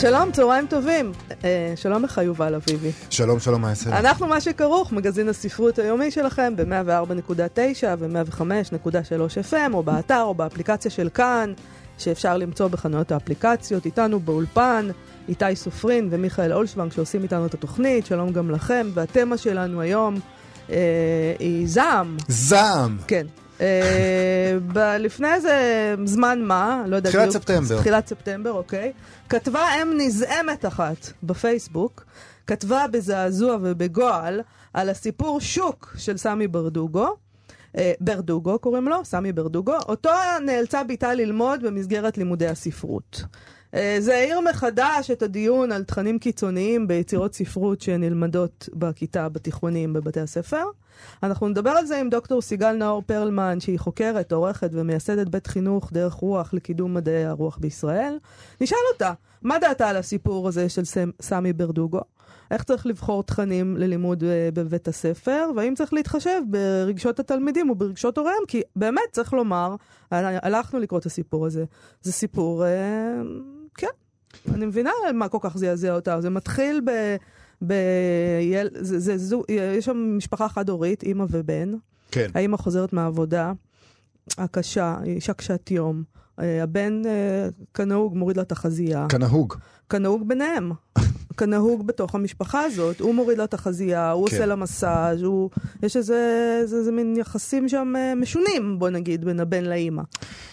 שלום, צהריים טובים. אה, שלום לך, יובל אביבי. שלום, שלום, מה יעשה? אנחנו מה שכרוך, מגזין הספרות היומי שלכם ב-104.9 ו-105.3 FM, או באתר או באפליקציה של כאן, שאפשר למצוא בחנויות האפליקציות, איתנו באולפן, איתי סופרין ומיכאל אולשוונג שעושים איתנו את התוכנית, שלום גם לכם, והתמה שלנו היום אה, היא זעם. זעם. כן. אה, לפני איזה זמן מה, לא יודע תחילת ספטמבר. תחילת ספטמבר, אוקיי. כתבה אם נזעמת אחת בפייסבוק, כתבה בזעזוע ובגועל על הסיפור שוק של סמי ברדוגו. אה, ברדוגו קוראים לו, סמי ברדוגו, אותו נאלצה ביתה ללמוד במסגרת לימודי הספרות. אה, זה העיר מחדש את הדיון על תכנים קיצוניים ביצירות ספרות שנלמדות בכיתה, בתיכונים, בבתי הספר. אנחנו נדבר על זה עם דוקטור סיגל נאור פרלמן, שהיא חוקרת, עורכת ומייסדת בית חינוך דרך רוח לקידום מדעי הרוח בישראל. נשאל אותה, מה דעתה על הסיפור הזה של סמי ברדוגו? איך צריך לבחור תכנים ללימוד אה, בבית הספר, והאם צריך להתחשב ברגשות התלמידים וברגשות הוריהם, כי באמת, צריך לומר, הלכנו לקרוא את הסיפור הזה. זה סיפור, אה, כן, אני מבינה מה כל כך זעזע אותה. זה מתחיל ב... ביל... זה, זה, זה, יש שם משפחה חד-הורית, אימא ובן. כן. האימא חוזרת מהעבודה הקשה, אישה קשת יום. אה, הבן, אה, כנהוג, מוריד לה את החזייה. כנהוג. כנהוג ביניהם. כנהוג בתוך המשפחה הזאת. הוא מוריד לה את החזייה, הוא כן. עושה לה מסאז', הוא... יש איזה, איזה, איזה מין יחסים שם אה, משונים, בוא נגיד, בין הבן לאימא.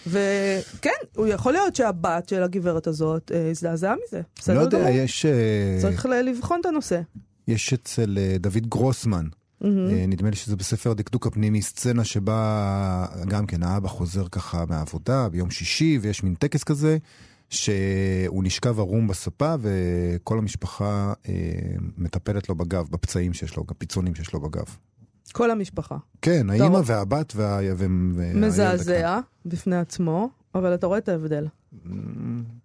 וכן, הוא יכול להיות שהבת של הגברת הזאת הזדעזעה מזה. לא יודע, דור. יש... צריך לבחון את הנושא. יש אצל דוד גרוסמן. Mm-hmm. נדמה לי שזה בספר הדקדוק הפנימי, סצנה שבה גם כן האבא חוזר ככה מהעבודה ביום שישי, ויש מין טקס כזה, שהוא נשכב ערום בספה, וכל המשפחה אה, מטפלת לו בגב, בפצעים שיש לו, בפיצונים שיש לו בגב. כל המשפחה. כן, האימא והבת וה... מזעזע בפני עצמו, אבל אתה רואה את ההבדל. Mm,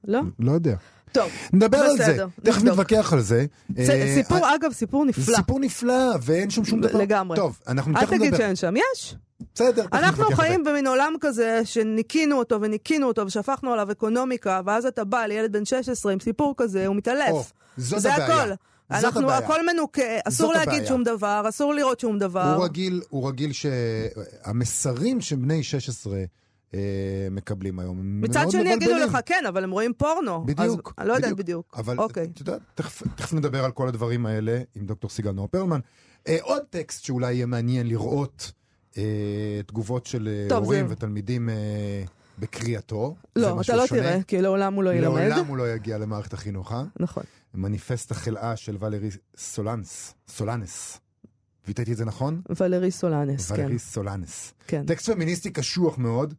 לא? לא יודע. טוב, נדבר על זה, תכף נתווכח על זה. אה, סיפור, אגב, סיפור נפלא. סיפור נפלא, ואין שם שום דבר. לגמרי. טוב, אנחנו תכף נדבר. אל תגיד שאין שם, יש. בסדר, אנחנו חיים במין עולם כזה שניקינו אותו וניקינו אותו ושפכנו עליו אקונומיקה, ואז אתה בא לילד בן 16 עם סיפור כזה, הוא מתעלף. זאת זה הבעיה. הכל. אנחנו, הכל מנוקה, אסור להגיד הבעיה. שום דבר, אסור לראות שום דבר. הוא רגיל, הוא רגיל שהמסרים שבני 16 אה, מקבלים היום. מצד שני יגידו לך, כן, אבל הם רואים פורנו. בדיוק. אז, אני לא יודעת בדיוק. אבל אוקיי. את יודעת, תכף, תכף נדבר על כל הדברים האלה עם דוקטור סיגל נור פרלמן. אה, עוד טקסט שאולי יהיה מעניין לראות תגובות של אה, טוב, הורים זה... ותלמידים אה, בקריאתו. לא, אתה לא שונה. תראה, כי לעולם הוא לא ילמד. לעולם הוא לא יגיע למערכת החינוך, אה? נכון. מניפסט החלאה של ולרי סולנס, סולנס. ביטאתי את זה נכון? ולרי סולנס, ולרי כן. ולרי סולנס. כן. טקסט פמיניסטי קשוח מאוד.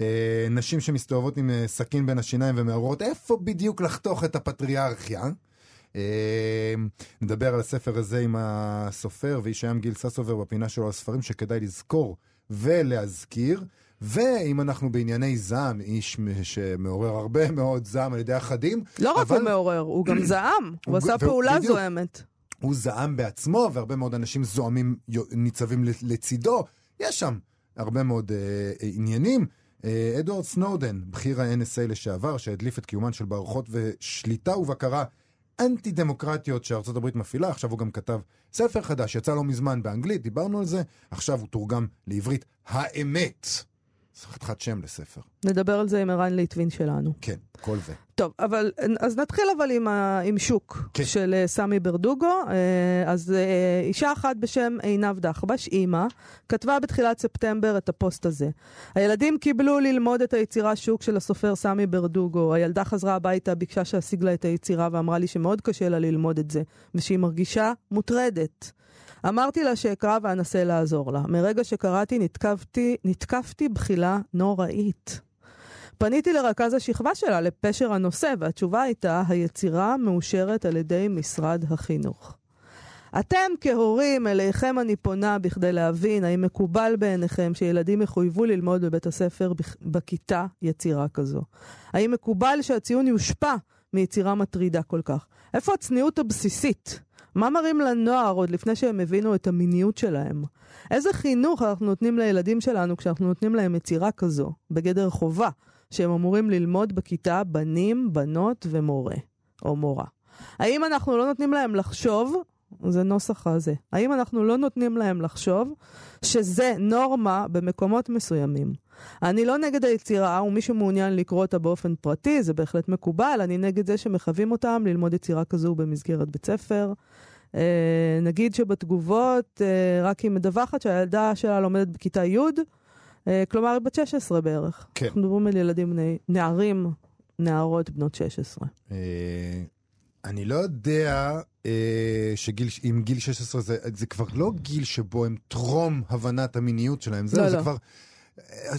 אה, נשים שמסתובבות עם אה, סכין בין השיניים ומעוררות איפה בדיוק לחתוך את הפטריארכיה. אה, נדבר על הספר הזה עם הסופר ואיש הים גיל ססובר בפינה שלו הספרים שכדאי לזכור ולהזכיר. ואם אנחנו בענייני זעם, איש שמעורר הרבה מאוד זעם על ידי אחדים. לא אבל... רק הוא מעורר, הוא גם זעם, הוא עשה פעולה. זוהמת. הוא זעם בעצמו, והרבה מאוד אנשים זועמים ניצבים לצידו. יש שם הרבה מאוד אה, עניינים. אה, אדוארד סנודן, בכיר ה-NSA לשעבר, שהדליף את קיומן של מערכות ושליטה ובקרה אנטי-דמוקרטיות שארצות הברית מפעילה, עכשיו הוא גם כתב ספר חדש, יצא לא מזמן באנגלית, דיברנו על זה, עכשיו הוא תורגם לעברית, האמת. חתיכת שם לספר. נדבר על זה עם ערן ליטבין שלנו. כן, כל זה. טוב, אבל אז נתחיל אבל עם, ה, עם שוק כן. של uh, סמי ברדוגו. Uh, אז uh, אישה אחת בשם עינב דחבש, אימא, כתבה בתחילת ספטמבר את הפוסט הזה. הילדים קיבלו ללמוד את היצירה שוק של הסופר סמי ברדוגו. הילדה חזרה הביתה, ביקשה שאשיג לה את היצירה ואמרה לי שמאוד קשה לה ללמוד את זה, ושהיא מרגישה מוטרדת. אמרתי לה שאקרא ואנסה לעזור לה. מרגע שקראתי נתקפתי, נתקפתי בחילה נוראית. פניתי לרכז השכבה שלה לפשר הנושא, והתשובה הייתה, היצירה מאושרת על ידי משרד החינוך. אתם כהורים, אליכם אני פונה בכדי להבין האם מקובל בעיניכם שילדים יחויבו ללמוד בבית הספר בכיתה יצירה כזו. האם מקובל שהציון יושפע מיצירה מטרידה כל כך? איפה הצניעות הבסיסית? מה מראים לנוער עוד לפני שהם הבינו את המיניות שלהם? איזה חינוך אנחנו נותנים לילדים שלנו כשאנחנו נותנים להם יצירה כזו, בגדר חובה, שהם אמורים ללמוד בכיתה בנים, בנות ומורה, או מורה? האם אנחנו לא נותנים להם לחשוב, זה נוסח הזה, האם אנחנו לא נותנים להם לחשוב שזה נורמה במקומות מסוימים? אני לא נגד היצירה, ומי שמעוניין לקרוא אותה באופן פרטי, זה בהחלט מקובל. אני נגד זה שמחווים אותם ללמוד יצירה כזו במסגרת בית ספר. אה, נגיד שבתגובות, אה, רק היא מדווחת שהילדה שלה לומדת בכיתה י', אה, כלומר היא בת 16 בערך. כן. אנחנו מדברים על ילדים בני, נערים, נערות בנות 16. אה, אני לא יודע אה, שגיל, אם גיל 16 זה, זה כבר לא גיל שבו הם טרום הבנת המיניות שלהם. זהו, לא, זה לא. כבר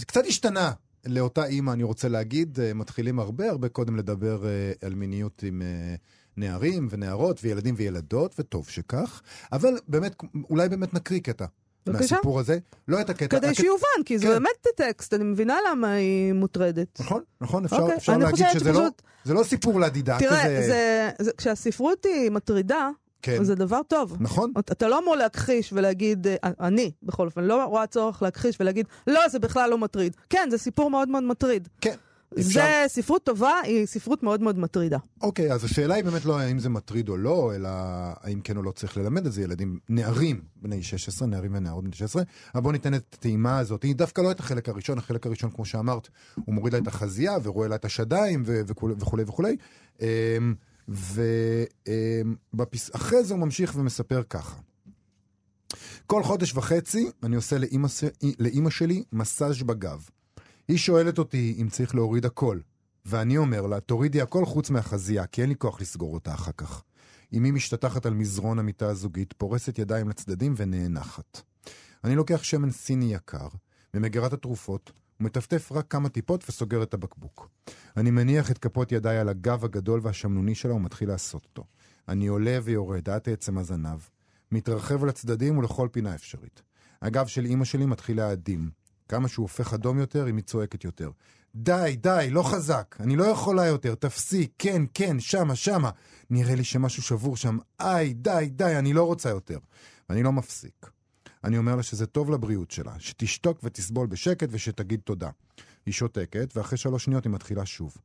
קצת השתנה. לאותה אימא, אני רוצה להגיד, אה, מתחילים הרבה הרבה קודם לדבר אה, על מיניות עם אה, נערים ונערות וילדים וילדות, וטוב שכך. אבל באמת, אולי באמת נקריא קטע. בבקשה. מהסיפור הזה. לא את הקטע. כדי הקטע- שיובן, כי זה כן. באמת טקסט, אני מבינה למה היא מוטרדת. נכון, נכון, אפשר, אוקיי, אפשר להגיד שזה לא, שפשוט- זה לא סיפור לדידה תראה, כזה. זה, זה, כשהספרות היא מטרידה, כן, זה דבר טוב. נכון, אתה לא אמור להכחיש ולהגיד, אה, אני בכל אופן לא רואה צורך להכחיש ולהגיד, לא, זה בכלל לא מטריד. כן, זה סיפור מאוד מאוד מטריד. כן. אפשר- זה ספרות טובה, היא ספרות מאוד מאוד מטרידה. אוקיי, אז השאלה היא באמת לא האם זה מטריד או לא, אלא האם כן או לא צריך ללמד את זה ילדים, נערים בני 16, נערים ונערות בני 16. אבל בואו ניתן את הטעימה הזאת, היא דווקא לא את החלק הראשון, החלק הראשון, כמו שאמרת, הוא מוריד לה את החזייה ורואה לה את השדיים וכולי וכולי וכולי. ואחרי זה הוא ממשיך ומספר ככה. כל חודש וחצי אני עושה לאימא, לאימא שלי מסאז' בגב. היא שואלת אותי אם צריך להוריד הכל, ואני אומר לה, תורידי הכל חוץ מהחזייה, כי אין לי כוח לסגור אותה אחר כך. אמי משתטחת על מזרון המיטה הזוגית, פורסת ידיים לצדדים ונאנחת. אני לוקח שמן סיני יקר, ממגירת התרופות, ומטפטף רק כמה טיפות וסוגר את הבקבוק. אני מניח את כפות ידיי על הגב הגדול והשמנוני שלה ומתחיל לעשות אותו. אני עולה ויורד עד עצם הזנב, מתרחב לצדדים ולכל פינה אפשרית. הגב של אמא שלי מתחיל להאדים. כמה שהוא הופך אדום יותר, אם היא צועקת יותר. די, די, לא חזק, אני לא יכולה יותר, תפסיק, כן, כן, שמה, שמה. נראה לי שמשהו שבור שם, איי, די, די, אני לא רוצה יותר. ואני לא מפסיק. אני אומר לה שזה טוב לבריאות שלה, שתשתוק ותסבול בשקט ושתגיד תודה. היא שותקת, ואחרי שלוש שניות היא מתחילה שוב.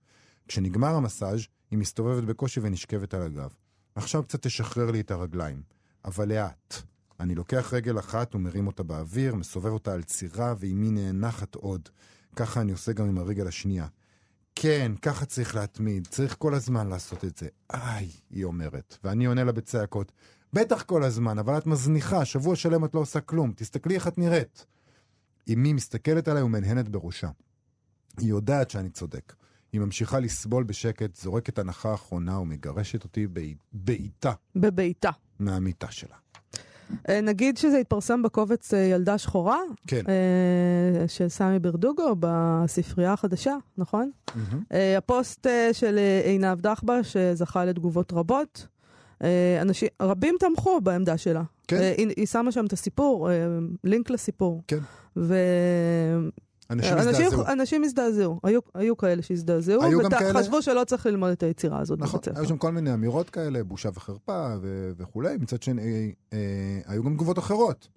כשנגמר המסאז' היא מסתובבת בקושי ונשכבת על הגב. עכשיו קצת תשחרר לי את הרגליים, אבל לאט. אני לוקח רגל אחת ומרים אותה באוויר, מסובב אותה על צירה, ואימי נאנחת עוד. ככה אני עושה גם עם הרגל השנייה. כן, ככה צריך להתמיד, צריך כל הזמן לעשות את זה. איי, היא אומרת. ואני עונה לה בצעקות, בטח כל הזמן, אבל את מזניחה, שבוע שלם את לא עושה כלום, תסתכלי איך את נראית. אמי מסתכלת עליי ומנהנת בראשה. היא יודעת שאני צודק. היא ממשיכה לסבול בשקט, זורקת הנחה אחרונה ומגרשת אותי בעי- בעיטה בביתה. מהמיטה שלה. אה, נגיד שזה התפרסם בקובץ אה, ילדה שחורה, כן. אה, של סמי ברדוגו בספרייה החדשה, נכון? אה, הפוסט של עינב דחבש שזכה לתגובות רבות. אה, אנשים, רבים תמכו בעמדה שלה. כן. אה, היא, היא שמה שם את הסיפור, אה, לינק לסיפור. כן. ואנשים אנשים הזדעזעו. אנשים הזדעזעו, היו, היו כאלה שהזדעזעו, וחשבו שלא צריך ללמוד את היצירה הזאת נכון, בבית ספר. היו שם כל מיני אמירות כאלה, בושה וחרפה ו- וכולי. מצד שני, אה, אה, היו גם תגובות אחרות.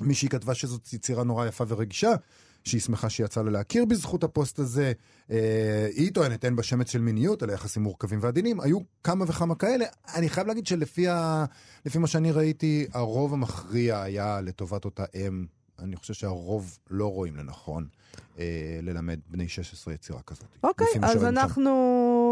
מישהי כתבה שזאת יצירה נורא יפה ורגישה, שהיא שמחה שיצא לה להכיר בזכות הפוסט הזה. אה, היא טוענת, אין בה שמץ של מיניות, אלא יחסים מורכבים ועדינים. היו כמה וכמה כאלה. אני חייב להגיד שלפי ה... מה שאני ראיתי, הרוב המכריע היה לטובת אותה אם. אני חושב שהרוב לא רואים לנכון אה, ללמד בני 16 יצירה כזאת. אוקיי, אז שם.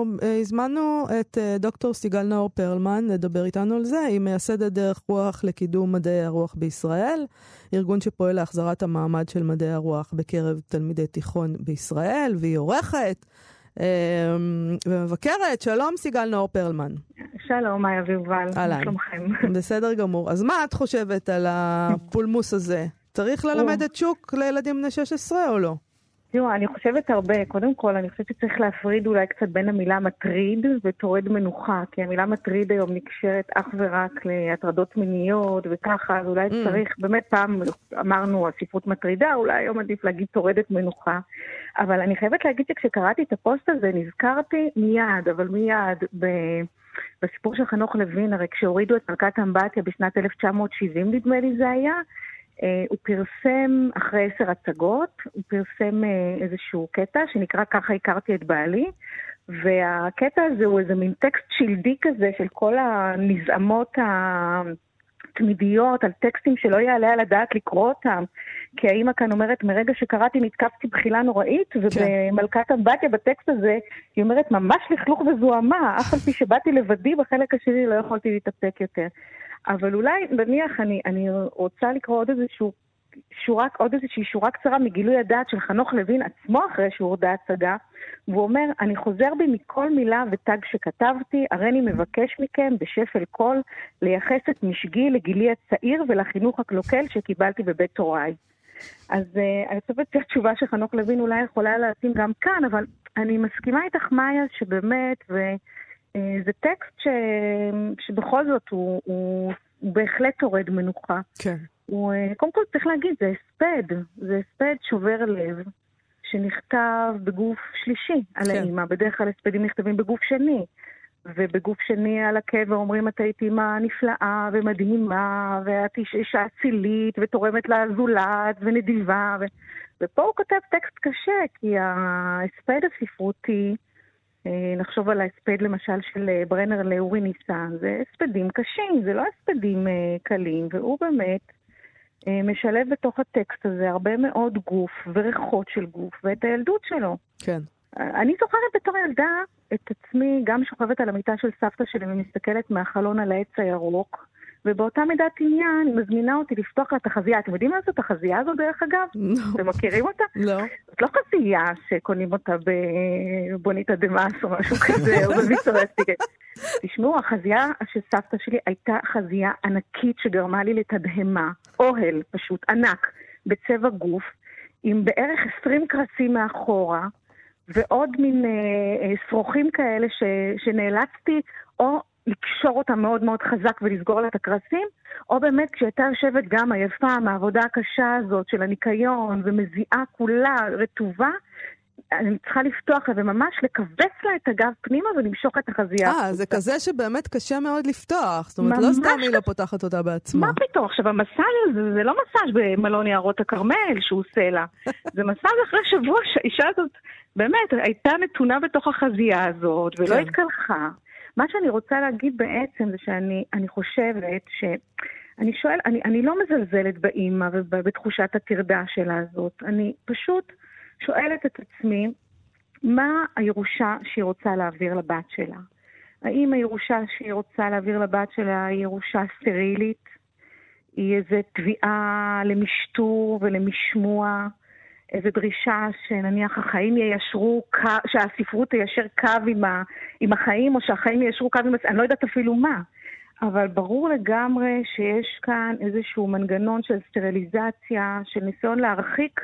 אנחנו אה, הזמנו את אה, דוקטור סיגל נאור פרלמן לדבר איתנו על זה. היא מייסדת דרך רוח לקידום מדעי הרוח בישראל, ארגון שפועל להחזרת המעמד של מדעי הרוח בקרב תלמידי תיכון בישראל, והיא עורכת אה, ומבקרת. שלום סיגל נאור פרלמן. שלום, מאיה ויובל, אהלן. שלומכם? בסדר גמור. אז מה את חושבת על הפולמוס הזה? צריך ללמד את שוק לילדים בני 16 או לא? תראו, אני חושבת הרבה. קודם כל, אני חושבת שצריך להפריד אולי קצת בין המילה מטריד וטורד מנוחה, כי המילה מטריד היום נקשרת אך ורק להטרדות מיניות וככה, אז אולי mm. צריך, באמת פעם אמרנו, הספרות מטרידה, אולי היום עדיף להגיד טורדת מנוחה. אבל אני חייבת להגיד שכשקראתי את הפוסט הזה, נזכרתי מיד, אבל מיד, ב... בסיפור של חנוך לוין, הרי כשהורידו את מלכת אמבטיה בשנת 1970, נדמה לי זה היה, הוא פרסם, אחרי עשר הצגות, הוא פרסם אה, איזשהו קטע שנקרא ככה הכרתי את בעלי, והקטע הזה הוא איזה מין טקסט שלדי כזה של כל הנזעמות התמידיות על טקסטים שלא יעלה על הדעת לקרוא אותם. כי האימא כאן אומרת, מרגע שקראתי נתקפתי בחילה נוראית, כן. ובמלכת אמבטיה בטקסט הזה, היא אומרת, ממש לכלוך וזוהמה, אף על פי שבאתי לבדי בחלק השני לא יכולתי להתאפק יותר. אבל אולי, נניח, אני, אני רוצה לקרוא עוד איזשהו שורה, עוד איזושהי שורה קצרה מגילוי הדעת של חנוך לוין עצמו אחרי שהוא הורדה הצגה, והוא אומר, אני חוזר בי מכל מילה ותג שכתבתי, הריני מבקש מכם בשפל קול לייחס את משוגתי לגילי הצעיר ולחינוך הקלוקל שקיבלתי בבית הוריי. אז אה, אני חושבת שהתשובה של חנוך לוין אולי יכולה להתאים גם כאן, אבל אני מסכימה איתך, מאיה, שבאמת, ו... אה, זה טקסט ש... שבכל זאת הוא, הוא, הוא בהחלט טורד מנוחה. כן. הוא, אה, קודם כל צריך להגיד, זה הספד, זה הספד שובר לב, שנכתב בגוף שלישי על כן. האימא. בדרך כלל הספדים נכתבים בגוף שני. ובגוף שני על הקבר אומרים את היית אימא נפלאה ומדהימה, ואת אישה אצילית ותורמת לזולת ונדיבה. ו... ופה הוא כותב טקסט קשה, כי ההספד הספרותי נחשוב על ההספד למשל של אה, ברנר לאורי ניסן, זה הספדים קשים, זה לא הספדים אה, קלים, והוא באמת משלב בתוך הטקסט הזה הרבה מאוד גוף וריחות של גוף ואת הילדות שלו. כן. אני זוכרת בתור ילדה את עצמי גם שוכבת על המיטה של סבתא שלי ומסתכלת מהחלון על העץ הירוק. ובאותה מידת עניין מזמינה אותי לפתוח לה את החזייה. אתם יודעים מה זאת החזייה הזו דרך אגב? לא. אתם מכירים אותה? לא. זאת לא חזייה שקונים אותה בבוניטה דמאס או משהו כזה, או במיסטרסטיקט. תשמעו, החזייה של סבתא שלי הייתה חזייה ענקית שגרמה לי לתדהמה. אוהל פשוט ענק, בצבע גוף, עם בערך 20 קרסים מאחורה. ועוד מין אה, אה, שרוכים כאלה ש, שנאלצתי או לקשור אותה מאוד מאוד חזק ולסגור לה את הקרסים, או באמת כשהייתה יושבת גם עייפה מהעבודה הקשה הזאת של הניקיון ומזיעה כולה רטובה, אני צריכה לפתוח לה וממש לכווץ לה את הגב פנימה ולמשוך את החזייה. אה, זה כזה שבאמת קשה מאוד לפתוח. זאת אומרת, לא סתם היא לא פותחת אותה בעצמה. מה פתאום? עכשיו, המסאז' הזה זה לא מסאז' במלון יערות הכרמל שהוא עושה לה. זה מסאז' אחרי שבוע שהאישה הזאת באמת הייתה נתונה בתוך החזייה הזאת ולא כן. התקלחה. מה שאני רוצה להגיד בעצם זה שאני חושבת ש... אני שואל, אני, אני לא מזלזלת באימא ובתחושת הטרדה שלה הזאת. אני פשוט שואלת את עצמי, מה הירושה שהיא רוצה להעביר לבת שלה? האם הירושה שהיא רוצה להעביר לבת שלה היא ירושה סטרילית? היא איזו תביעה למשטור ולמשמוע? איזו דרישה שנניח החיים יישרו, שהספרות תיישר קו עם, ה, עם החיים, או שהחיים יישרו קו עם... אני לא יודעת אפילו מה. אבל ברור לגמרי שיש כאן איזשהו מנגנון של סטריליזציה, של ניסיון להרחיק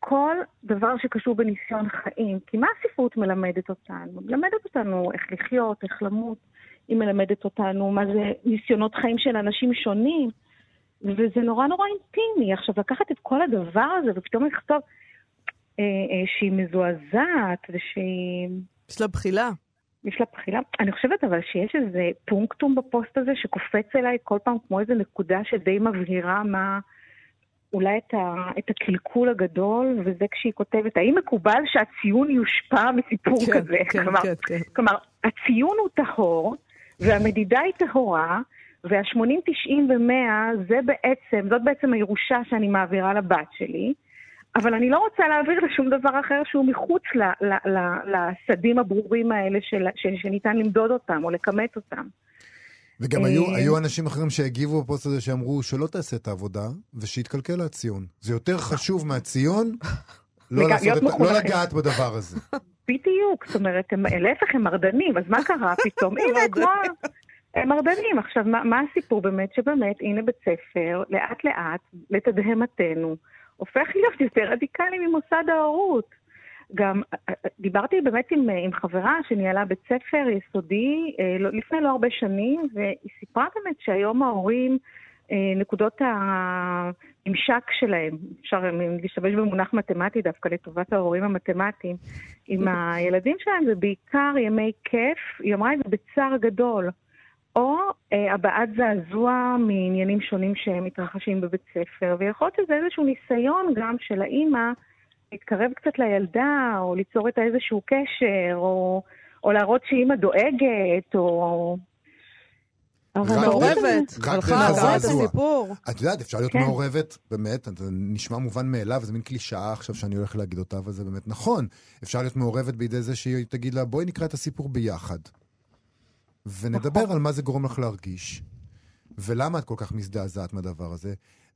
כל דבר שקשור בניסיון חיים. כי מה הספרות מלמדת אותנו? מלמדת אותנו איך לחיות, איך למות. היא מלמדת אותנו מה זה ניסיונות חיים של אנשים שונים. וזה נורא נורא אינטימי. עכשיו, לקחת את כל הדבר הזה ופתאום לכתוב אה, אה, שהיא מזועזעת ושהיא... יש לה בחילה. יש לה בחילה. אני חושבת אבל שיש איזה פונקטום בפוסט הזה שקופץ אליי כל פעם כמו איזה נקודה שדי מבהירה מה... אולי את, ה, את הקלקול הגדול, וזה כשהיא כותבת, האם מקובל שהציון יושפע מסיפור כן, כזה? כן, כלומר, כן, כן. כלומר, הציון הוא טהור, והמדידה היא טהורה, וה-80, 90 ו-100 זה בעצם, זאת בעצם הירושה שאני מעבירה לבת שלי, אבל אני לא רוצה להעביר לשום דבר אחר שהוא מחוץ ל, ל, ל, לסדים הברורים האלה של, של, שניתן למדוד אותם או לכמת אותם. וגם היו, אה, היו אנשים אחרים שהגיבו בפוסט הזה שאמרו שלא תעשה את העבודה ושהתקלקל הציון. זה יותר חשוב מהציון לא, לעשות את, לא לגעת בדבר הזה. בדיוק, זאת אומרת, הם, להפך הם מרדנים, אז מה קרה פתאום? הנה, כמו... הם מרדנים. עכשיו, מה, מה הסיפור באמת? שבאמת, הנה בית ספר, לאט לאט, לתדהמתנו, הופך להיות יותר רדיקלי ממוסד ההורות. גם דיברתי באמת עם, עם חברה שניהלה בית ספר יסודי לא, לפני לא הרבה שנים, והיא סיפרה באמת שהיום ההורים, נקודות הממשק שלהם, אפשר להשתמש במונח מתמטי דווקא לטובת ההורים המתמטיים, עם הילדים שלהם זה בעיקר ימי כיף, היא אמרה את זה בצער גדול. או אה, הבעת זעזוע מעניינים שונים שמתרחשים בבית ספר, ויכול להיות שזה איזשהו ניסיון גם של האימא להתקרב קצת לילדה, או ליצור איתה איזשהו קשר, או, או להראות שאימא דואגת, או... אבל מעורבת, הלכה, קראת הסיפור. את יודעת, אפשר להיות כן. מעורבת, באמת, זה נשמע מובן מאליו, זה מין קלישאה עכשיו שאני הולך להגיד אותה, אבל זה באמת נכון. אפשר להיות מעורבת בידי זה שהיא תגיד לה, בואי נקרא את הסיפור ביחד. ונדבר נכון. על מה זה גורם לך להרגיש, ולמה את כל כך מזדעזעת מהדבר הזה.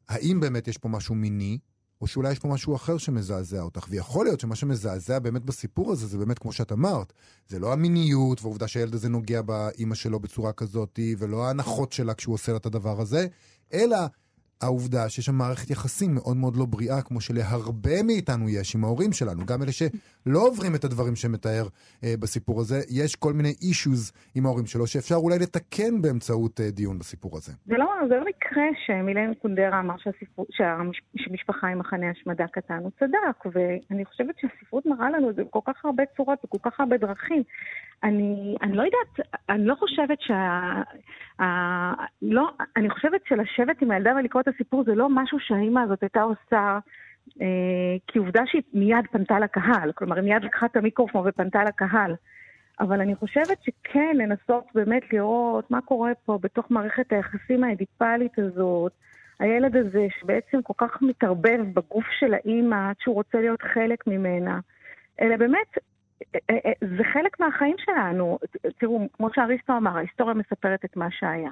האם באמת יש פה משהו מיני, או שאולי יש פה משהו אחר שמזעזע אותך. ויכול להיות שמה שמזעזע באמת בסיפור הזה, זה באמת כמו שאת אמרת, זה לא המיניות והעובדה שהילד הזה נוגע באימא שלו בצורה כזאת, ולא ההנחות שלה כשהוא עושה לה את הדבר הזה, אלא העובדה שיש שם מערכת יחסים מאוד מאוד לא בריאה, כמו שלהרבה מאיתנו יש עם ההורים שלנו, גם אלה שלא עוברים את הדברים שמתאר אה, בסיפור הזה, יש כל מיני אישוז עם ההורים שלו, שאפשר אולי לתקן באמצעות אה, דיון בסיפור הזה. זה לא, זה לא מקרה שמילן קונדרה אמר שהסיפור, שהמשפחה היא מחנה השמדה קטן, הוא צדק, ואני חושבת שהספרות מראה לנו את זה בכל כך הרבה צורות, בכל כך הרבה דרכים. אני, אני לא יודעת, אני לא חושבת שה... ה, לא, אני חושבת שלשבת עם הילדה ולקרוא את הסיפור זה לא משהו שהאימא הזאת הייתה עושה אה, כי עובדה שהיא מיד פנתה לקהל. כלומר, היא מיד לקחה את המיקרופון ופנתה לקהל. אבל אני חושבת שכן, לנסות באמת לראות מה קורה פה בתוך מערכת היחסים האדיפלית הזאת. הילד הזה שבעצם כל כך מתערבב בגוף של האימא עד שהוא רוצה להיות חלק ממנה. אלה באמת זה חלק מהחיים שלנו. תראו, כמו שאריסטו אמר, ההיסטוריה מספרת את מה שהיה.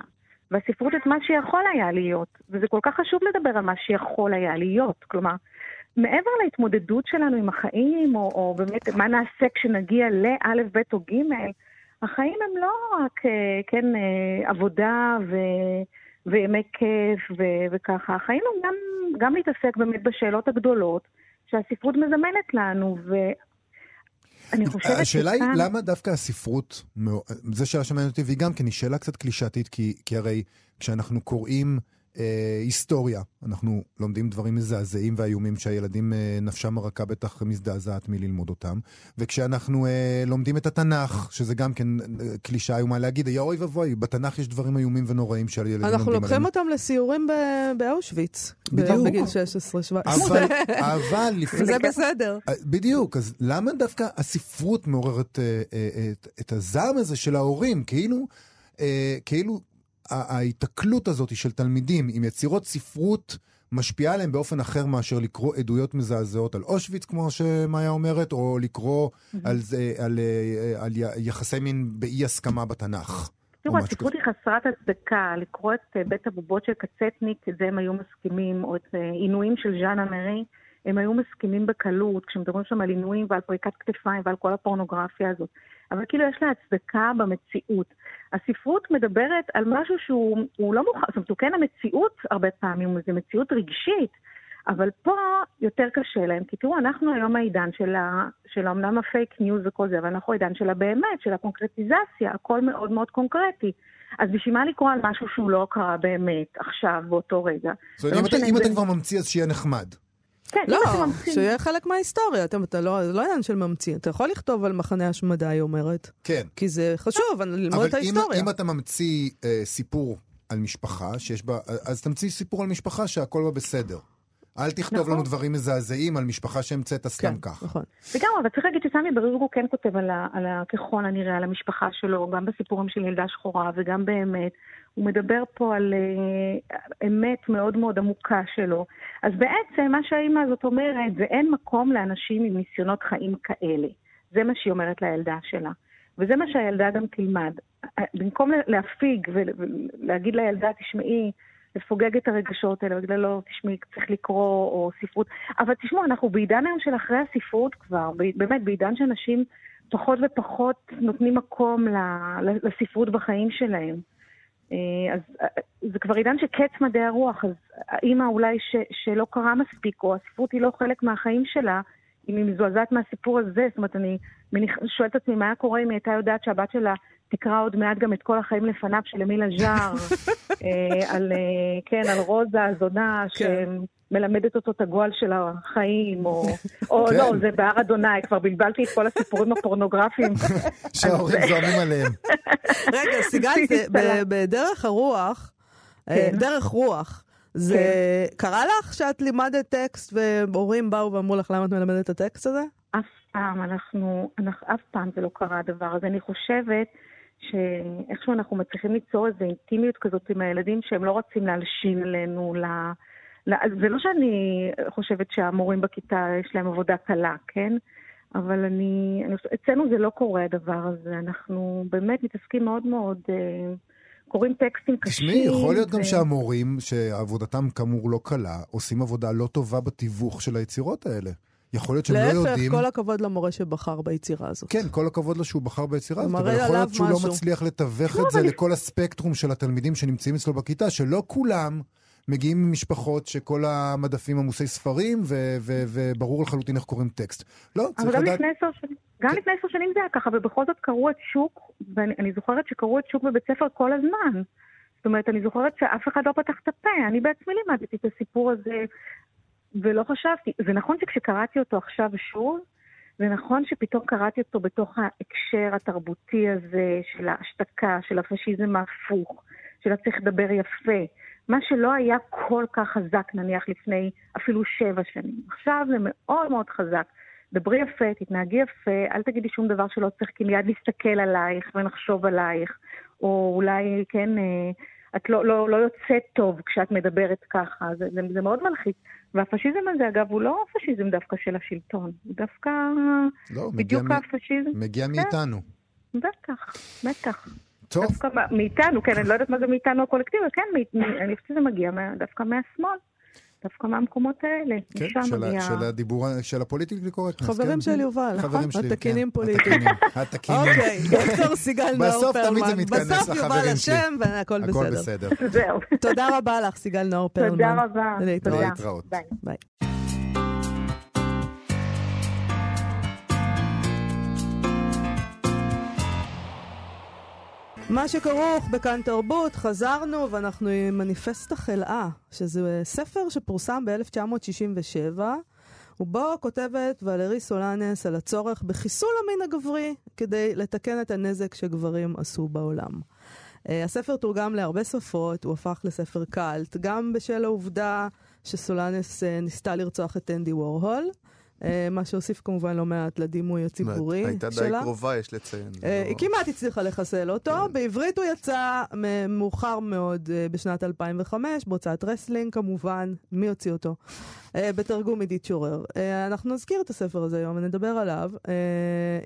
והספרות את מה שיכול היה להיות. וזה כל כך חשוב לדבר על מה שיכול היה להיות. כלומר, מעבר להתמודדות שלנו עם החיים, או, או באמת מה נעשה כשנגיע לאלף, בית או גימל, החיים הם לא רק, אה, כן, עבודה ו... וימי כיף ו- וככה. החיים הם גם, גם להתעסק באמת בשאלות הגדולות שהספרות מזמנת לנו, אני חושבת השאלה היא למה דווקא הספרות, זו שאלה שמעניינת אותי, והיא גם כן, היא שאלה קצת קלישתית, כי, כי הרי כשאנחנו קוראים אה, היסטוריה, אנחנו לומדים דברים מזעזעים ואיומים שהילדים, אה, נפשם הרכה בטח מזדעזעת מללמוד אותם, וכשאנחנו אה, לומדים את התנ"ך, שזה גם כן אה, קלישה איומה להגיד, יא אוי ואבוי, בתנ"ך יש דברים איומים ונוראים שהילדים לומדים עליהם. אנחנו לוקחים אותם לסיורים באושוויץ. בדיוק. בגיל 16-17. אבל, אבל לפני... וזה בסדר. אה, בדיוק, אז למה דווקא הספרות מעוררת אה, אה, את, את הזעם הזה של ההורים? כאילו... אה, כאילו ההיתקלות הזאת של תלמידים עם יצירות ספרות משפיעה עליהם באופן אחר מאשר לקרוא עדויות מזעזעות על אושוויץ, כמו שמאיה אומרת, או לקרוא. על, על, על, על יחסי מין באי הסכמה בתנ"ך. תראו, הספרות היא חסרת הצדקה. לקרוא את אה, בית הבובות של ק. צטניק, את זה הם היו מסכימים, או את אה, עינויים של ז'אנה מרי, הם היו מסכימים בקלות, כשמדברים שם על עינויים ועל פריקת כתפיים ועל כל הפורנוגרפיה הזאת. אבל כאילו יש לה הצדקה במציאות. הספרות מדברת על משהו שהוא לא מוכן, זאת אומרת, הוא כן המציאות הרבה פעמים, זו מציאות רגשית, אבל פה יותר קשה להם, כי תראו, אנחנו היום העידן של, ה, של אמנם ה fake news וכל זה, אבל אנחנו העידן של הבאמת, של הקונקרטיזציה, הכל מאוד מאוד קונקרטי. אז בשביל מה לקרוא על משהו שהוא לא קרה באמת, עכשיו, באותו רגע? זאת אומרת, אם, אם אתה כבר ממציא, אז שיהיה נחמד. כן, לא, שיהיה חלק מההיסטוריה. אתה, אתה לא, זה לא עניין של ממציא. אתה יכול לכתוב על מחנה השמדה, היא אומרת. כן. כי זה חשוב, ללמוד את ההיסטוריה. אבל אם אתה ממציא אה, סיפור על משפחה, שיש בה, אז תמציא סיפור על משפחה שהכל בה בסדר. אל תכתוב נכון. לנו דברים מזעזעים על משפחה שהמצאת סתם כן, כך. נכון. וגם, אבל צריך להגיד שסמי ברירגו כן כותב על, ה, על ה, ככל הנראה על המשפחה שלו, גם בסיפורים של ילדה שחורה וגם באמת. הוא מדבר פה על uh, אמת מאוד מאוד עמוקה שלו. אז בעצם מה שהאימא הזאת אומרת זה אין מקום לאנשים עם ניסיונות חיים כאלה. זה מה שהיא אומרת לילדה שלה. וזה מה שהילדה גם תלמד. במקום להפיג ולהגיד לילדה, תשמעי, לפוגג את הרגשות האלה, בגלל לא, תשמעי, צריך לקרוא, או ספרות. אבל תשמעו, אנחנו בעידן היום של אחרי הספרות כבר, באמת, בעידן שאנשים פחות ופחות נותנים מקום לספרות בחיים שלהם. אה, אז אה, זה כבר עידן שקץ מדעי הרוח, אז האימא אולי ש, שלא קרה מספיק, או הספרות היא לא חלק מהחיים שלה, אם היא מזועזעת מהסיפור הזה, זאת אומרת, אני מניח, שואלת את עצמי מה היה קורה אם היא הייתה יודעת שהבת שלה תקרא עוד מעט גם את כל החיים לפניו של אמילה ז'אר, אה, על, אה, כן, על רוזה הזונה, כן. שמלמדת אותו את הגועל של החיים, או, או כן. לא, זה בהר אדוני, כבר בלבלתי את כל הסיפורים הפורנוגרפיים. שההורים זועמים עליהם. רגע, סיגל, בדרך הרוח, אה, כן. דרך רוח, זה כן. קרה לך שאת לימדת טקסט והורים באו ואמרו לך למה את מלמדת את הטקסט הזה? אף פעם, אנחנו, אנחנו, אף פעם זה לא קרה הדבר הזה. אני חושבת שאיכשהו אנחנו מצליחים ליצור איזו אינטימיות כזאת עם הילדים שהם לא רוצים להלשין עלינו, ל... ל... זה לא שאני חושבת שהמורים בכיתה יש להם עבודה קלה, כן? אבל אני, אני... אצלנו זה לא קורה הדבר הזה, אנחנו באמת מתעסקים מאוד מאוד... אה, קוראים טקסטים קשים. תשמעי, יכול להיות ו... גם שהמורים, שעבודתם כאמור לא קלה, עושים עבודה לא טובה בתיווך של היצירות האלה. יכול להיות שהם לא יודעים... להפך, כל הכבוד למורה שבחר ביצירה הזאת. כן, כל הכבוד לו שהוא בחר ביצירה הזאת, אבל יכול להיות שהוא לא משהו. לא מצליח לתווך לא, את זה לכל הספקטרום של התלמידים שנמצאים אצלו בכיתה, שלא כולם מגיעים ממשפחות שכל המדפים עמוסי ספרים, וברור לחלוטין איך קוראים טקסט. לא, צריך לדעת... אבל גם לפני עשר שנים. גם. לפני עשר שנים זה היה ככה, ובכל זאת קראו את שוק, ואני זוכרת שקראו את שוק בבית ספר כל הזמן. זאת אומרת, אני זוכרת שאף אחד לא פתח את הפה. אני בעצמי לימדתי את הסיפור הזה ולא חשבתי. זה נכון שכשקראתי אותו עכשיו שוב, זה נכון שפתאום קראתי אותו בתוך ההקשר התרבותי הזה של ההשתקה, של הפשיזם ההפוך, של הצריך לדבר יפה. מה שלא היה כל כך חזק, נניח, לפני אפילו שבע שנים. עכשיו זה מאוד מאוד חזק. דברי יפה, תתנהגי יפה, אל תגידי שום דבר שלא צריך, כי מיד נסתכל עלייך ונחשוב עלייך. או אולי, כן, אה, את לא, לא, לא יוצאת טוב כשאת מדברת ככה, זה, זה, זה מאוד מלחיץ. והפשיזם הזה, אגב, הוא לא פשיזם דווקא של השלטון, הוא דווקא לא, בדיוק מגיע הפשיזם. מגיע כן. מאיתנו. בטח, בטח. טוב. דווקא מאיתנו, כן, אני לא יודעת מה זה מאיתנו הקולקטיבי, כן, אני חושבת שזה מגיע דווקא מהשמאל. דווקא מהמקומות האלה, כן, משם של, מגיע... של הדיבור, של הפוליטיקלי קורקט. חברים. של יובל, נכון? התקינים כן. פוליטיים. התקינים. אוקיי, דוקטור סיגל נאור פרלמן. בסוף תמיד זה מתכנס לחברים שלי. בסוף יובל אשם והכל בסדר. הכל בסדר. זהו. תודה רבה לך, סיגל נאור פרלמן. תודה רבה. להתראות. ביי. מה שכרוך בכאן תרבות, חזרנו ואנחנו עם מניפסט החלאה, שזה ספר שפורסם ב-1967, ובו כותבת ולרי סולנס על הצורך בחיסול המין הגברי כדי לתקן את הנזק שגברים עשו בעולם. Uh, הספר תורגם להרבה שפות, הוא הפך לספר קאלט, גם בשל העובדה שסולנס uh, ניסתה לרצוח את אנדי וורהול. אה, מה שהוסיף כמובן לא מעט לדימוי הציבורי שלה. הייתה די קרובה, יש לציין. אה, היא כמעט הצליחה לחסל אותו. כן. בעברית הוא יצא מאוחר מאוד אה, בשנת 2005, בהוצאת רסלינג כמובן. מי הוציא אותו? בתרגום עידית שורר. אנחנו נזכיר את הספר הזה היום ונדבר עליו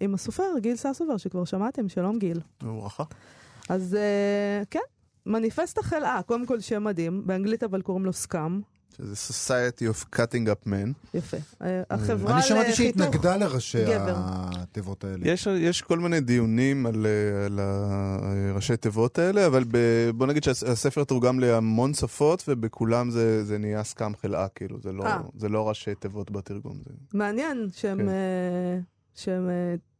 עם הסופר גיל ססובר, שכבר שמעתם. שלום גיל. וברכה. אז כן, מניפסט החלאה, קודם כל שם מדהים, באנגלית אבל קוראים לו SCUM. שזה Society of Cutting Up Men. יפה. אה, החברה לחיתוך גבר. אני שמעתי שהתנגדה לראשי התיבות האלה. יש, יש כל מיני דיונים על, אה, על הראשי תיבות האלה, אבל ב, בוא נגיד שהספר תורגם להמון שפות, ובכולם זה, זה נהיה סקאם חלאה, כאילו, זה לא, אה. זה לא ראשי תיבות בתרגום. זה... מעניין שהם... כן. שהם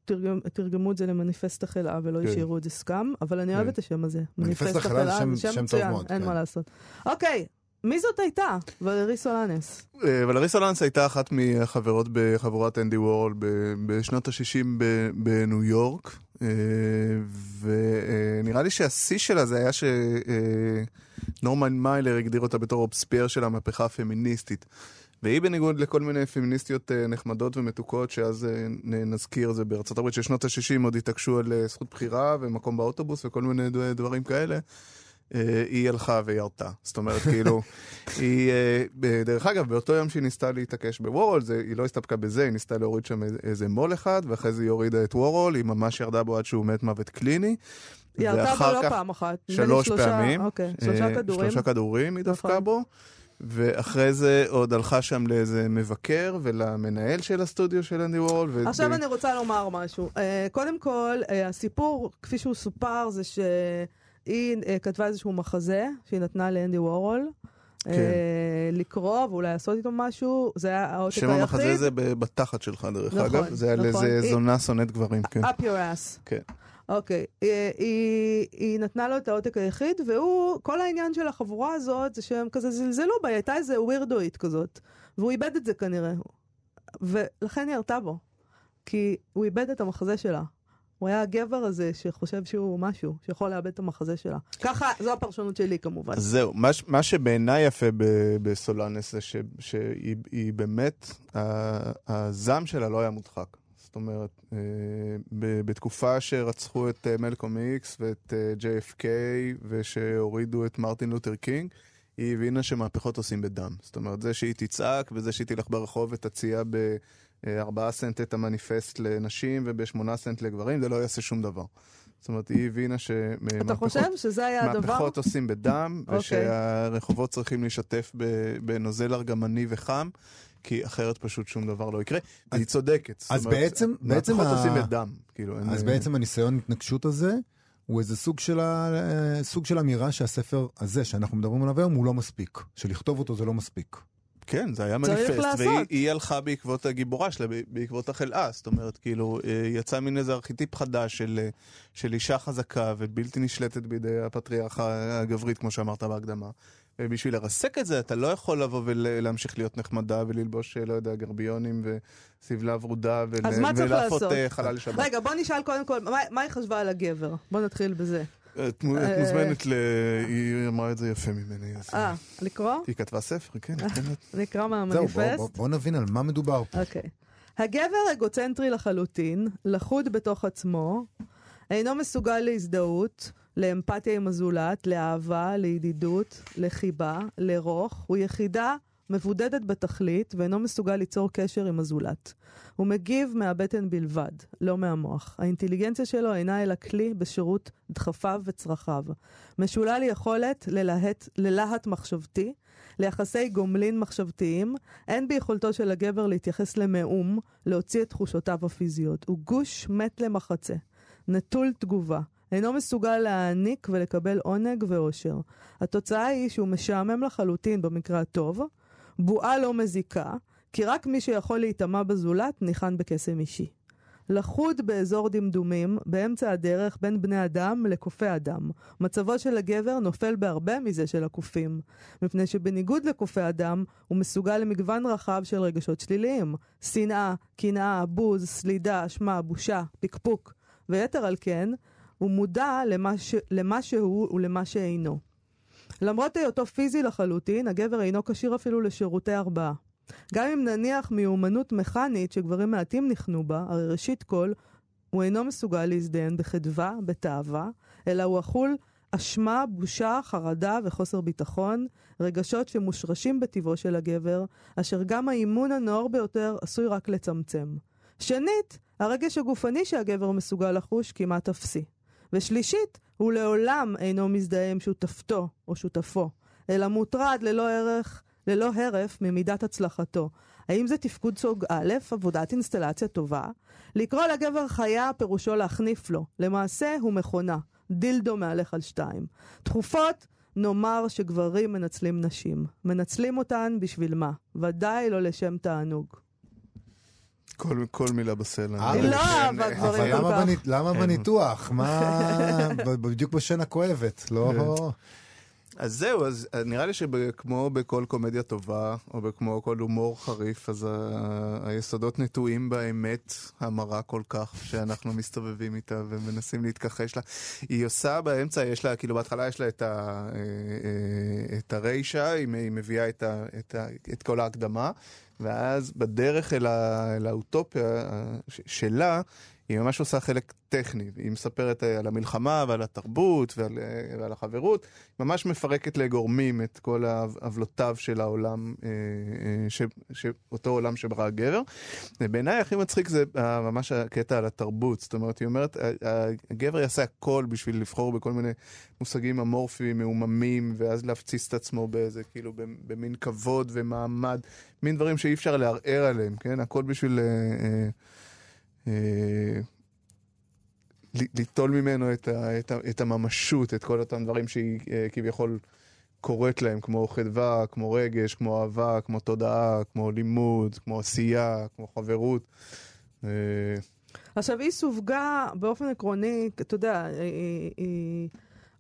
תרגם, תרגמו את זה למניפסט החלאה ולא כן. השאירו את זה סקאם, אבל אני אוהבת כן. את השם הזה. מניפסט החלאה זה שם, שם טוב מאוד. אין כן. מה לעשות. אוקיי, מי זאת הייתה? ולרי סולנס. אה, ולרי סולנס הייתה אחת מהחברות בחבורת אנדי וורל בשנות ה-60 בניו יורק, אה, ונראה לי שהשיא שלה זה היה שנורמן מיילר הגדיר אותה בתור רובספייר של המהפכה הפמיניסטית. והיא בניגוד לכל מיני פמיניסטיות אה, נחמדות ומתוקות, שאז נזכיר, זה בארצות הברית של שנות ה-60 עוד התעקשו על זכות בחירה ומקום באוטובוס וכל מיני דברים כאלה. אה, היא הלכה וירתה. זאת אומרת, כאילו, היא, אה, דרך אגב, באותו יום שהיא ניסתה להתעקש בוורול, היא לא הסתפקה בזה, היא ניסתה להוריד שם איזה מול אחד, ואחרי זה היא הורידה את וורול, היא ממש ירדה בו עד שהוא מת מוות קליני. היא ירתה בו לא פעם אחת. שלוש שלושה, פעמים. אוקיי, שלושה אה, כדורים. שלושה כדורים היא דפקה נכון. בו. ואחרי זה עוד הלכה שם לאיזה מבקר ולמנהל של הסטודיו של אנדי וורל. ו... עכשיו אני רוצה לומר משהו. קודם כל, הסיפור, כפי שהוא סופר, זה ש... היא אה, כתבה איזשהו מחזה שהיא נתנה לאנדי וורול. כן. אה, לקרוא ואולי לעשות איתו משהו, זה היה העותק שם היחיד. המחזה זה בתחת שלך, דרך נכון, אגב. זה על נכון. איזה זונה שונאת גברים, כן. up your ass. כן. אוקיי, אה, היא, היא נתנה לו את העותק היחיד, והוא, כל העניין של החבורה הזאת זה שהם כזה זלזלו בה, היא הייתה איזה ווירדואית כזאת. והוא איבד את זה כנראה. ולכן היא ירתה בו. כי הוא איבד את המחזה שלה. הוא היה הגבר הזה שחושב שהוא משהו, שיכול לאבד את המחזה שלה. ככה, זו הפרשנות שלי כמובן. זהו, מה, מה שבעיניי יפה ב- בסולנס זה ש- שהיא היא באמת, הזעם שלה לא היה מודחק. זאת אומרת, אה, ב- בתקופה שרצחו את אה, מלקום איקס ואת אה, JFK ושהורידו את מרטין לותר קינג, היא הבינה שמהפכות עושים בדם. זאת אומרת, זה שהיא תצעק וזה שהיא תלך ברחוב ותציע בארבעה סנט את המניפסט לנשים ובשמונה סנט לגברים, זה לא יעשה שום דבר. זאת אומרת, היא הבינה שמהפכות... עושים בדם, אוקיי. ושהרחובות צריכים להשתתף ב- בנוזל ארגמני וחם, כי אחרת פשוט שום דבר לא יקרה. והיא צודקת. זאת אז אומרת, בעצם- בעצם מהפכות ה- עושים בדם. כאילו, אין- אז בעצם הניסיון התנגשות הזה, הוא איזה סוג של, ה- אה, סוג של אמירה שהספר הזה שאנחנו מדברים עליו היום הוא לא מספיק. שלכתוב אותו זה לא מספיק. כן, זה היה מניפסט. והיא היא הלכה בעקבות הגיבורה שלה, בעקבות החלאה. זאת אומרת, כאילו, אה, יצא מין איזה ארכיטיפ חדש של, אה, של אישה חזקה ובלתי נשלטת בידי הפטריארכה הגברית, כמו שאמרת בהקדמה. ובשביל לרסק את זה, אתה לא יכול לבוא ולהמשיך להיות נחמדה וללבוש, אה, לא יודע, גרביונים ושבלה ורודה ול... ולהפות חלל לשבת. רגע, בוא נשאל קודם כל, מה, מה היא חשבה על הגבר? בוא נתחיל בזה. את אה, מוזמנת ל... היא אמרה את זה יפה ממני. אז- אה, לקרוא? היא כתבה ספר, כן. נקרא זהו, מהמניפסט. בוא, בוא, בוא נבין על מה מדובר פה. אוקיי. הגבר אגוצנטרי לחלוטין, לחוד בתוך עצמו, אינו מסוגל להזדהות, לאמפתיה עם הזולת, לאהבה, לידידות, לחיבה, לרוך, הוא יחידה מבודדת בתכלית ואינו מסוגל ליצור קשר עם הזולת. הוא מגיב מהבטן בלבד, לא מהמוח. האינטליגנציה שלו אינה אלא כלי בשירות דחפיו וצרכיו. משולל יכולת ללהט, ללהט מחשבתי, ליחסי גומלין מחשבתיים, אין ביכולתו של הגבר להתייחס למאום, להוציא את תחושותיו הפיזיות. הוא גוש מת למחצה, נטול תגובה. אינו מסוגל להעניק ולקבל עונג ואושר. התוצאה היא שהוא משעמם לחלוטין במקרה הטוב, בועה לא מזיקה, כי רק מי שיכול להיטמע בזולת ניחן בקסם אישי. לחוד באזור דמדומים, באמצע הדרך בין בני אדם לקופי אדם. מצבו של הגבר נופל בהרבה מזה של הקופים, מפני שבניגוד לקופי אדם, הוא מסוגל למגוון רחב של רגשות שליליים. שנאה, קנאה, בוז, סלידה, אשמה, בושה, פקפוק. ויתר על כן, הוא מודע למה, ש... למה שהוא ולמה שאינו. למרות היותו פיזי לחלוטין, הגבר אינו כשיר אפילו לשירותי הרבעה. גם אם נניח מיומנות מכנית שגברים מעטים ניחנו בה, הרי ראשית כל, הוא אינו מסוגל להזדיין בחדווה, בתאווה, אלא הוא אכול אשמה, בושה, חרדה וחוסר ביטחון, רגשות שמושרשים בטבעו של הגבר, אשר גם האימון הנאור ביותר עשוי רק לצמצם. שנית, הרגש הגופני שהגבר מסוגל לחוש כמעט אפסי. ושלישית, הוא לעולם אינו מזדהה עם שותפתו או שותפו, אלא מוטרד ללא ערך, ללא הרף ממידת הצלחתו. האם זה תפקוד סוג א', עבודת אינסטלציה טובה? לקרוא לגבר חיה פירושו להחניף לו. למעשה הוא מכונה, דילדו מהלך על שתיים. תכופות, נאמר שגברים מנצלים נשים. מנצלים אותן בשביל מה? ודאי לא לשם תענוג. כל, כל מילה בסלע. היא זה לא אה, גברים. אבל כל למה, כך. בנית, למה כן. בניתוח? מה... בדיוק בשן הכואבת, לא... אז זהו, אז נראה לי שכמו בכל קומדיה טובה, או כמו כל הומור חריף, אז ה- היסודות נטועים באמת המרה כל כך, שאנחנו מסתובבים איתה ומנסים להתכחש לה. היא עושה באמצע, יש לה, כאילו בהתחלה יש לה את, ה, אה, אה, את הרישה, היא מביאה את, ה, את, ה, את כל ההקדמה, ואז בדרך אל, ה, אל האוטופיה אה, שלה, היא ממש עושה חלק טכני, היא מספרת אה, על המלחמה ועל התרבות ועל, אה, ועל החברות, ממש מפרקת לגורמים את כל עוולותיו של העולם, אה, אה, ש, שאותו עולם שברא הגבר. ובעיניי הכי מצחיק זה ממש הקטע על התרבות, זאת אומרת, היא אומרת, הגבר יעשה הכל בשביל לבחור בכל מיני מושגים אמורפיים, מעוממים, ואז להפציץ את עצמו באיזה, כאילו, במין כבוד ומעמד, מין דברים שאי אפשר לערער עליהם, כן? הכל בשביל... אה, אה, ליטול ממנו את, ה, את, ה, את הממשות, את כל אותם דברים שהיא אה, כביכול קוראת להם, כמו חדווה, כמו רגש, כמו אהבה, כמו תודעה, כמו לימוד, כמו עשייה, כמו חברות. אה, עכשיו, היא סווגה באופן עקרוני, אתה יודע, היא, היא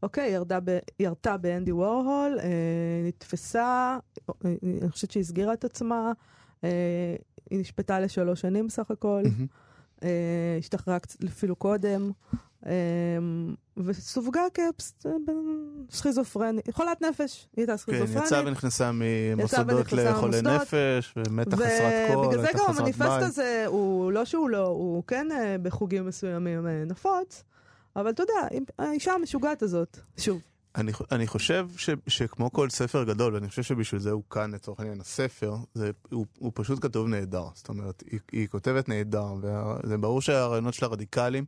אוקיי, ירדה ב, ירתה באנדי וורהול, אה, נתפסה, אה, אני חושבת שהיא הסגירה את עצמה, אה, היא נשפטה לשלוש שנים בסך הכל, אה, השתחררה אפילו קודם. אמ, וסווגה כסכיזופרנית, חולת נפש, היא הייתה סכיזופרנית. כן, יצאה ונכנסה ממוסדות לחולי נפש, ומתח חסרת קול, ובגלל זה גם המניפסט הזה, הוא לא שהוא לא, הוא כן אה, בחוגים מסוימים אה, נפוץ, אבל אתה יודע, האישה המשוגעת הזאת, שוב. אני, אני חושב ש, שכמו כל ספר גדול, ואני חושב שבשביל זה הוא כאן לצורך העניין הספר, זה, הוא, הוא פשוט כתוב נהדר. זאת אומרת, היא, היא כותבת נהדר, וזה ברור שהרעיונות שלה רדיקליים.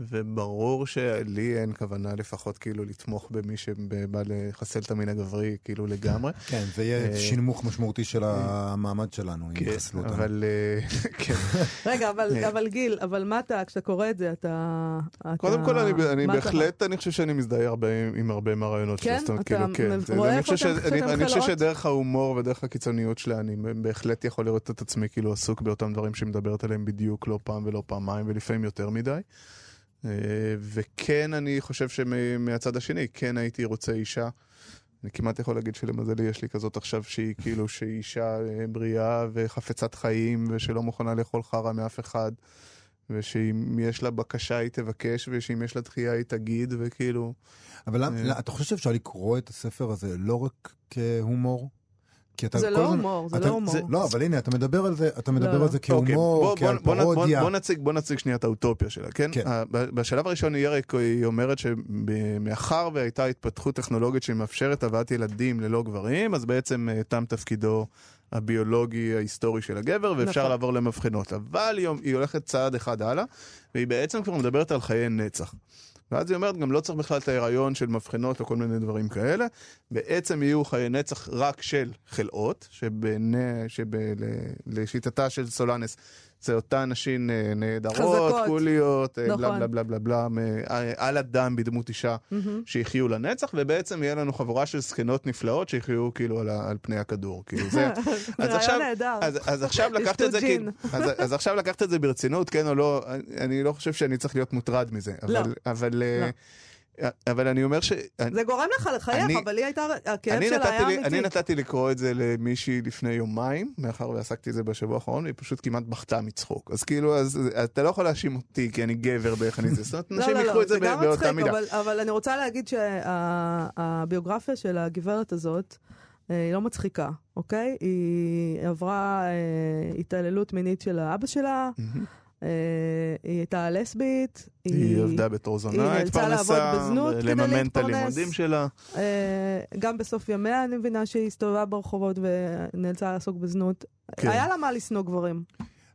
וברור שלי אין כוונה לפחות כאילו לתמוך במי שבא לחסל את המין הגברי כאילו לגמרי. כן, זה יהיה אה, שינמוך משמעותי של המעמד שלנו, אם כן, יחסלו אותנו. אבל, אה, כן. רגע, אה. אבל גיל, אבל מה אתה, כשאתה קורא את זה, אתה... קודם כל, אני בהחלט, אני חושב שאני מזדהה עם הרבה מהרעיונות שלו. כן? אתה רואה איפה אתם חלאות? אני חושב שדרך ההומור ודרך הקיצוניות שלה, אני בהחלט יכול לראות את עצמי כאילו עסוק באותם דברים שהיא מדברת עליהם בדיוק לא פעם ולא פעמיים, ולפעמים יותר מדי. אה, וכן, אני חושב שמהצד השני, כן הייתי רוצה אישה. אני כמעט יכול להגיד שלמזלי יש לי כזאת עכשיו שהיא כאילו שהיא אישה אה, בריאה וחפצת חיים ושלא מוכנה לאכול חרא מאף אחד ושאם יש לה בקשה היא תבקש ושאם יש לה דחייה היא תגיד וכאילו... אבל אה, אתה חושב שאפשר לקרוא את הספר הזה לא רק כהומור? זה לא הומור, זה לא הומור. לא, אבל הנה, אתה מדבר על זה, אתה מדבר לא. על זה כהומור, כעל פרודיה. בוא נציג שנייה את האוטופיה שלה, כן? כן. בשלב הראשון היא אומרת שמאחר והייתה התפתחות טכנולוגית שמאפשרת הבאת ילדים ללא גברים, אז בעצם אה, תם תפקידו הביולוגי ההיסטורי של הגבר, ואפשר נכון. לעבור למבחנות. אבל היא הולכת צעד אחד הלאה, והיא בעצם כבר מדברת על חיי נצח. ואז היא אומרת, גם לא צריך בכלל את ההיריון של מבחנות או כל מיני דברים כאלה. בעצם יהיו חיי נצח רק של חלאות, שלשיטתה של סולנס זה אותן נשים אה, נהדרות, קוליות, אה, נכון. בלה בלה בלה בלה בלה, אה, על הדם בדמות אישה mm-hmm. שיחיו לנצח, ובעצם יהיה לנו חבורה של זקנות נפלאות שיחיו כאילו על, על פני הכדור. כאילו זה... אז עכשיו, אז, אז עכשיו לקחת את זה, כאילו, אז, אז עכשיו לקחת את זה ברצינות, כן או לא, אני לא חושב שאני צריך להיות מוטרד מזה, אבל... לא. אבל לא. אבל אני אומר ש... זה גורם לך לחייך, אני, אבל היא הייתה, הכאב שלה היה אמיתי. אני נתתי לקרוא את זה למישהי לפני יומיים, מאחר ועסקתי את זה בשבוע האחרון, והיא פשוט כמעט בכתה מצחוק. אז כאילו, אז, אתה לא יכול להאשים אותי, כי אני גבר באיך אני זה. זאת אומרת, אנשים לא, לא, לא, את זה, זה באותה מידה. אבל, אבל אני רוצה להגיד שהביוגרפיה של הגברת הזאת, אה, היא לא מצחיקה, אוקיי? היא עברה אה, התעללות מינית של האבא שלה. Mm-hmm. אה, היא הייתה לסבית. היא עבדה בתור זונה, התפרנסה, לממן את הלימודים שלה. אה, גם בסוף ימיה אני מבינה שהיא הסתובבה ברחובות ונאלצה לעסוק בזנות. כן. היה לה מה לשנוא גברים.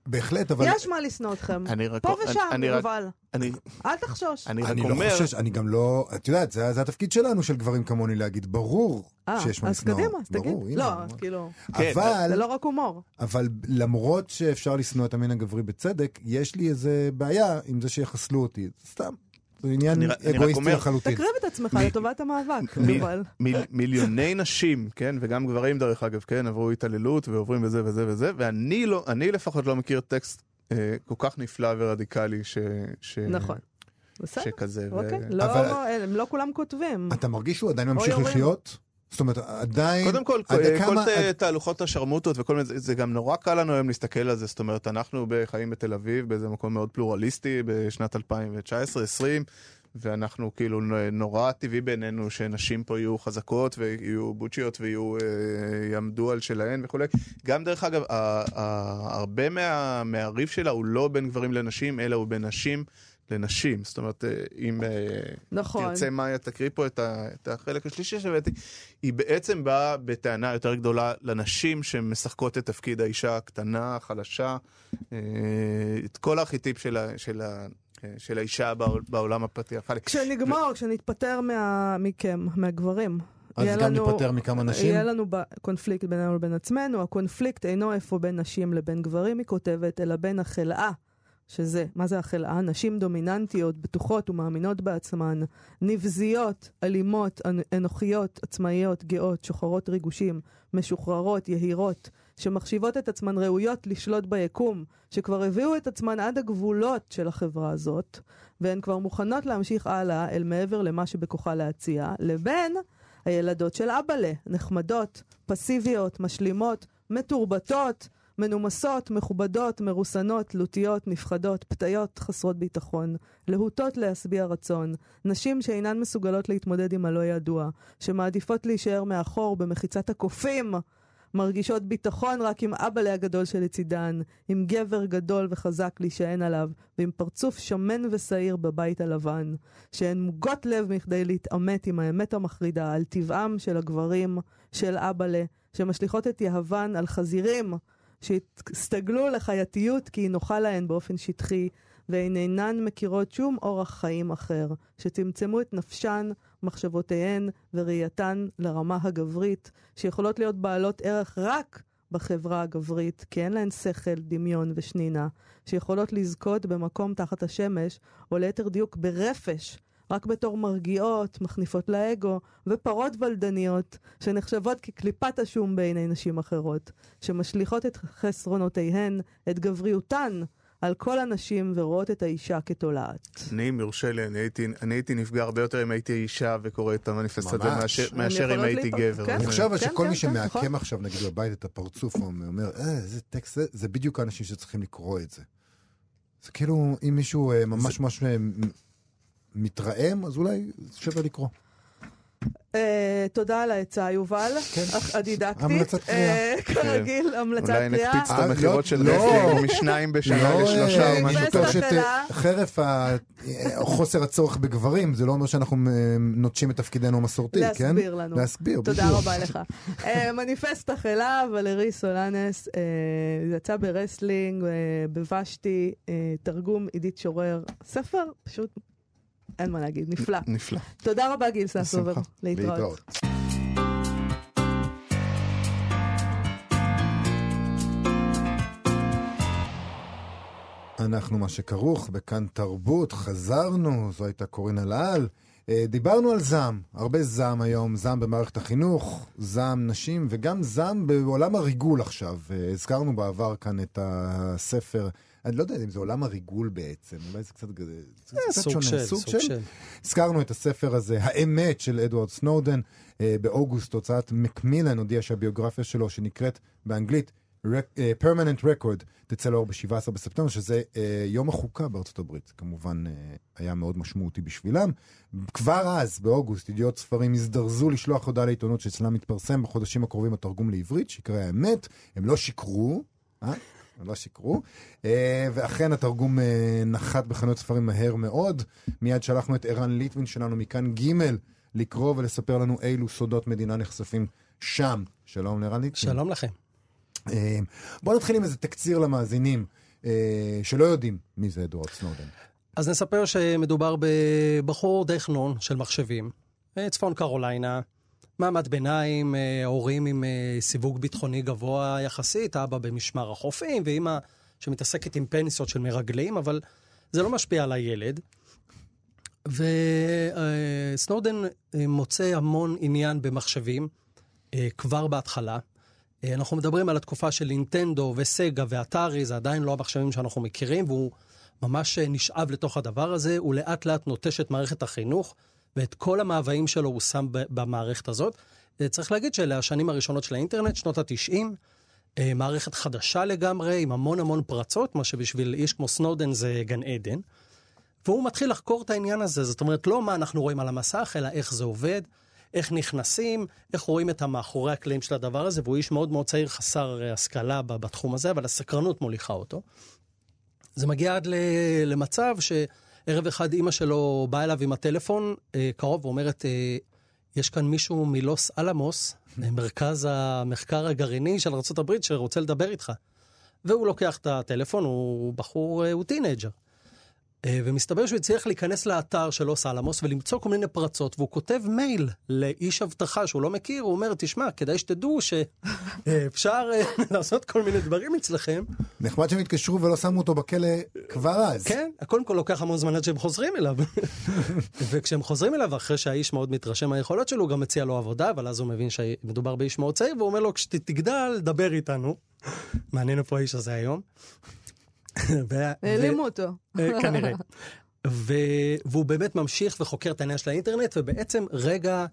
בהחלט, אבל... יש מה לשנוא אתכם. פה ושם, יובל. אני... אל תחשוש. אני רק אומר... אני לא חושש, אני גם לא... את יודעת, זה, זה התפקיד שלנו של גברים כמוני להגיד, ברור 아, אה, שיש מה לשנוא. אז קדימה, אז תגיד. לא, כאילו... כן, אבל... זה לא רק הומור. אבל למרות שאפשר לשנוא את המין הגברי בצדק, יש לי איזה בעיה עם זה שיחסלו אותי. סתם. זה עניין אגואיסטי לחלוטין. תקריב את עצמך לטובת המאבק, יובל. מיליוני נשים, כן, וגם גברים דרך אגב, כן, עברו התעללות ועוברים וזה וזה וזה, ואני לא, אני לפחות לא מכיר טקסט אה, כל כך נפלא ורדיקלי ש... נכון. בסדר, שכזה. אוקיי, ו... לא, אבל... הם לא כולם כותבים. אתה מרגיש שהוא עדיין ממשיך לחיות? זאת אומרת, עדיין... קודם כל, כל כמה... תהלוכות השרמוטות וכל מיני, זה גם נורא קל לנו היום להסתכל על זה, זאת אומרת, אנחנו חיים בתל אביב, באיזה מקום מאוד פלורליסטי, בשנת 2019-2020, ואנחנו כאילו נורא טבעי בעינינו שנשים פה יהיו חזקות ויהיו בוצ'יות ויהיו, אה, יעמדו על שלהן וכולי. גם דרך אגב, הרבה מה, מהריב שלה הוא לא בין גברים לנשים, אלא הוא בין נשים. לנשים. זאת אומרת, אה, אם אה, נכון. תרצה מאיה, תקריא פה את, ה, את החלק השלישי שהבאתי, היא בעצם באה בטענה יותר גדולה לנשים שמשחקות את תפקיד האישה הקטנה, החלשה, אה, את כל הארכיטיפ של, ה, של, ה, של האישה בעולם הפטריארכלי. כשנגמר, ו... כשנתפטר מה, מכם, מהגברים. אז גם לנו, ניפטר מכמה נשים? יהיה לנו קונפליקט בינינו לבין עצמנו, הקונפליקט אינו איפה בין נשים לבין גברים, היא כותבת, אלא בין החלאה שזה, מה זה החלאה? נשים דומיננטיות, בטוחות ומאמינות בעצמן, נבזיות, אלימות, אנ- אנוכיות, עצמאיות, גאות, שוחרות ריגושים, משוחררות, יהירות, שמחשיבות את עצמן ראויות לשלוט ביקום, שכבר הביאו את עצמן עד הגבולות של החברה הזאת, והן כבר מוכנות להמשיך הלאה אל מעבר למה שבכוחה להציע, לבין הילדות של אבאלה, נחמדות, פסיביות, משלימות, מתורבתות, מנומסות, מכובדות, מרוסנות, תלותיות, נפחדות, פתיות, חסרות ביטחון, להוטות להשביע רצון, נשים שאינן מסוגלות להתמודד עם הלא ידוע, שמעדיפות להישאר מאחור במחיצת הקופים, מרגישות ביטחון רק עם אבאלה הגדול שלצידן, עם גבר גדול וחזק להישען עליו, ועם פרצוף שמן ושעיר בבית הלבן, שהן מוגות לב מכדי להתעמת עם האמת המחרידה על טבעם של הגברים, של אבאלה, שמשליכות את יהבן על חזירים, שהסתגלו לחייתיות כי היא נוחה להן באופן שטחי, והן אינן מכירות שום אורח חיים אחר, שצמצמו את נפשן, מחשבותיהן וראייתן לרמה הגברית, שיכולות להיות בעלות ערך רק בחברה הגברית, כי אין להן שכל, דמיון ושנינה, שיכולות לזכות במקום תחת השמש, או ליתר דיוק ברפש, רק בתור מרגיעות, מחניפות לאגו, ופרות ולדניות, שנחשבות כקליפת השום בעיני נשים אחרות, שמשליכות את חסרונותיהן, את גבריותן, על כל הנשים ורואות את האישה כתולעת. אני, אם יורשה לי, אני הייתי, אני הייתי נפגע הרבה יותר אם הייתי אישה וקורא את המניפסט הזה. מאשר, מאשר אם הייתי להיפ- גבר. כן. אני חושב כן, שכל כן, מי כן, שמעקם נכון. עכשיו נגיד בבית את הפרצוף, הוא אומר, אה, איזה טקסט זה, זה בדיוק האנשים שצריכים לקרוא את זה. זה כאילו, אם מישהו אה, ממש ממש אה, מתרעם, אז אולי שווה לקרוא. אה, תודה על העצה, יובל. כן. הדידקטית. המלצת קריאה. אה, כרגיל, המלצת אולי קריאה. נקפיץ את אה, המכירות של לא. רסלינג משניים בשנה לא, לשלושה או משהו כזה. חרף חוסר הצורך בגברים, זה לא אומר שאנחנו נוטשים את תפקידנו המסורתי, כן? להסביר לנו. להסביר, בדיוק. תודה רבה לך. מניפסט החלאה, ולרי סולנאס, יצא ברסלינג, בוושתי, תרגום עידית שורר. ספר פשוט, אין מה להגיד, נפלא. נפלא. תודה רבה, גיל ססובר. בשמחה. להתראות. אנחנו מה שכרוך בכאן תרבות, חזרנו, זו הייתה קורין אלעל. אה, דיברנו על זעם, הרבה זעם היום, זעם במערכת החינוך, זעם נשים וגם זעם בעולם הריגול עכשיו. אה, הזכרנו בעבר כאן את הספר, אני לא יודע אם זה עולם הריגול בעצם, אולי זה קצת, זה קצת סוג שונה. של, סוג של. הזכרנו את הספר הזה, האמת של אדוארד סנודן. אה, באוגוסט הוצאת מקמילן הודיע שהביוגרפיה שלו, שנקראת באנגלית אה, Permanent Record, תצא לאור ב-17 בספטמבר, שזה אה, יום החוקה בארצות הברית. כמובן, אה, היה מאוד משמעותי בשבילם. כבר אז, באוגוסט, ידיעות ספרים הזדרזו לשלוח הודעה לעיתונות שאצלם מתפרסם בחודשים הקרובים התרגום לעברית, שיקרא האמת. הם לא שיקרו, אה? לא שיקרו. אה, ואכן התרגום אה, נחת בחנויות ספרים מהר מאוד. מיד שלחנו את ערן ליטווין שלנו מכאן ג' לקרוא ולספר לנו אילו סודות מדינה נחשפים שם. שלום לערן ליטווין. שלום לכם. אה, בואו נתחיל עם איזה תקציר למאזינים שלא יודעים מי זה אדוארד סנודן. אז נספר שמדובר בבחור די חנון של מחשבים, צפון קרוליינה, מעמד ביניים, אה, הורים עם אה, סיווג ביטחוני גבוה יחסית, אבא במשמר החופים ואימא שמתעסקת עם פנסיות של מרגלים, אבל זה לא משפיע על הילד. וסנודן מוצא המון עניין במחשבים אה, כבר בהתחלה. אה, אנחנו מדברים על התקופה של נינטנדו וסגה ואתרי, זה עדיין לא המחשבים שאנחנו מכירים, והוא ממש אה, נשאב לתוך הדבר הזה, הוא לאט לאט נוטש את מערכת החינוך, ואת כל המאוויים שלו הוא שם במערכת הזאת. אה, צריך להגיד שאלה השנים הראשונות של האינטרנט, שנות ה-90, מערכת חדשה לגמרי, עם המון המון פרצות, מה שבשביל איש כמו סנודן זה גן עדן. והוא מתחיל לחקור את העניין הזה, זאת אומרת, לא מה אנחנו רואים על המסך, אלא איך זה עובד, איך נכנסים, איך רואים את המאחורי הקלעים של הדבר הזה, והוא איש מאוד מאוד צעיר, חסר אה, השכלה בתחום הזה, אבל הסקרנות מוליכה אותו. זה מגיע עד למצב שערב אחד אימא שלו באה אליו עם הטלפון אה, קרוב ואומרת, אה, יש כאן מישהו מלוס אלמוס, אה, מרכז המחקר הגרעיני של ארה"ב, שרוצה לדבר איתך. והוא לוקח את הטלפון, הוא בחור, אה, הוא teenager. אה, ומסתבר שהוא הצליח להיכנס לאתר של לוס אלאמוס ולמצוא כל מיני פרצות, והוא כותב מייל לאיש אבטחה שהוא לא מכיר, הוא אומר, תשמע, כדאי שתדעו שאפשר אה, לעשות כל מיני דברים אצלכם. נחמד שהם התקשרו ולא שמו אותו בכלא כבר אז. כן, קודם כל לוקח המון זמן עד שהם חוזרים אליו. וכשהם חוזרים אליו, אחרי שהאיש מאוד מתרשם מהיכולות שלו, הוא גם מציע לו עבודה, אבל אז הוא מבין שמדובר באיש מאוד צעיר, והוא אומר לו, כשתגדל, דבר איתנו. מעניין איפה האיש הזה היום. העלימו אותו. אה, כנראה. והוא באמת ממשיך וחוקר את העניין של האינטרנט, ובעצם רגע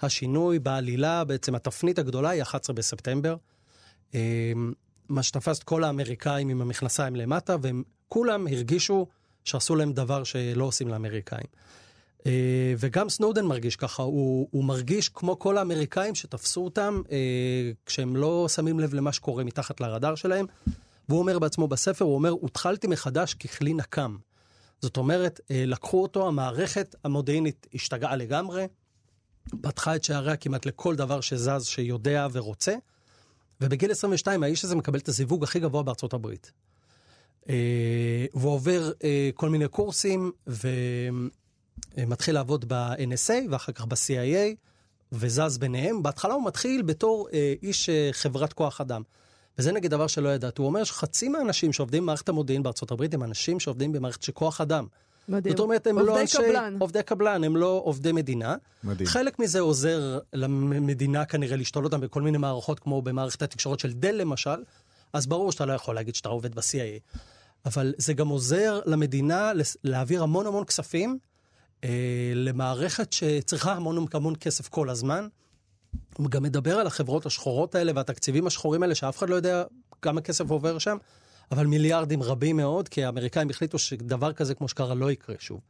השינוי בעלילה, בעצם התפנית הגדולה היא 11 בספטמבר. אה, מה שתפס את כל האמריקאים עם המכנסיים למטה, והם כולם הרגישו שעשו להם דבר שלא עושים לאמריקאים. אה, וגם סנודן מרגיש ככה, הוא, הוא מרגיש כמו כל האמריקאים שתפסו אותם כשהם לא שמים לב למה שקורה מתחת לרדאר שלהם. והוא אומר בעצמו בספר, הוא אומר, הותחלתי מחדש ככלי נקם. זאת אומרת, אה, לקחו אותו, המערכת המודיעינית השתגעה לגמרי, פתחה את שעריה כמעט לכל דבר שזז, שיודע ורוצה, ובגיל 22 האיש הזה מקבל את הזיווג הכי גבוה בארצות הברית. אה, והוא עובר אה, כל מיני קורסים, ומתחיל לעבוד ב-NSA, ואחר כך ב-CIA, וזז ביניהם. בהתחלה הוא מתחיל בתור איש חברת כוח אדם. וזה נגיד דבר שלא ידעתי. הוא אומר שחצי מהאנשים שעובדים במערכת המודיעין בארצות הברית הם אנשים שעובדים במערכת של כוח אדם. מדהים. זאת אומרת, הם לא אנשי... קבלן. עובדי קבלן, הם לא עובדי מדינה. מדהים. חלק מזה עוזר למדינה כנראה לשתול אותם בכל מיני מערכות, כמו במערכת התקשורת של דל למשל, אז ברור שאתה לא יכול להגיד שאתה עובד ב-CIA. אבל זה גם עוזר למדינה להעביר המון המון כספים אה, למערכת שצריכה המון המון כסף כל הזמן. הוא גם מדבר על החברות השחורות האלה והתקציבים השחורים האלה, שאף אחד לא יודע כמה כסף עובר שם, אבל מיליארדים רבים מאוד, כי האמריקאים החליטו שדבר כזה כמו שקרה לא יקרה שוב.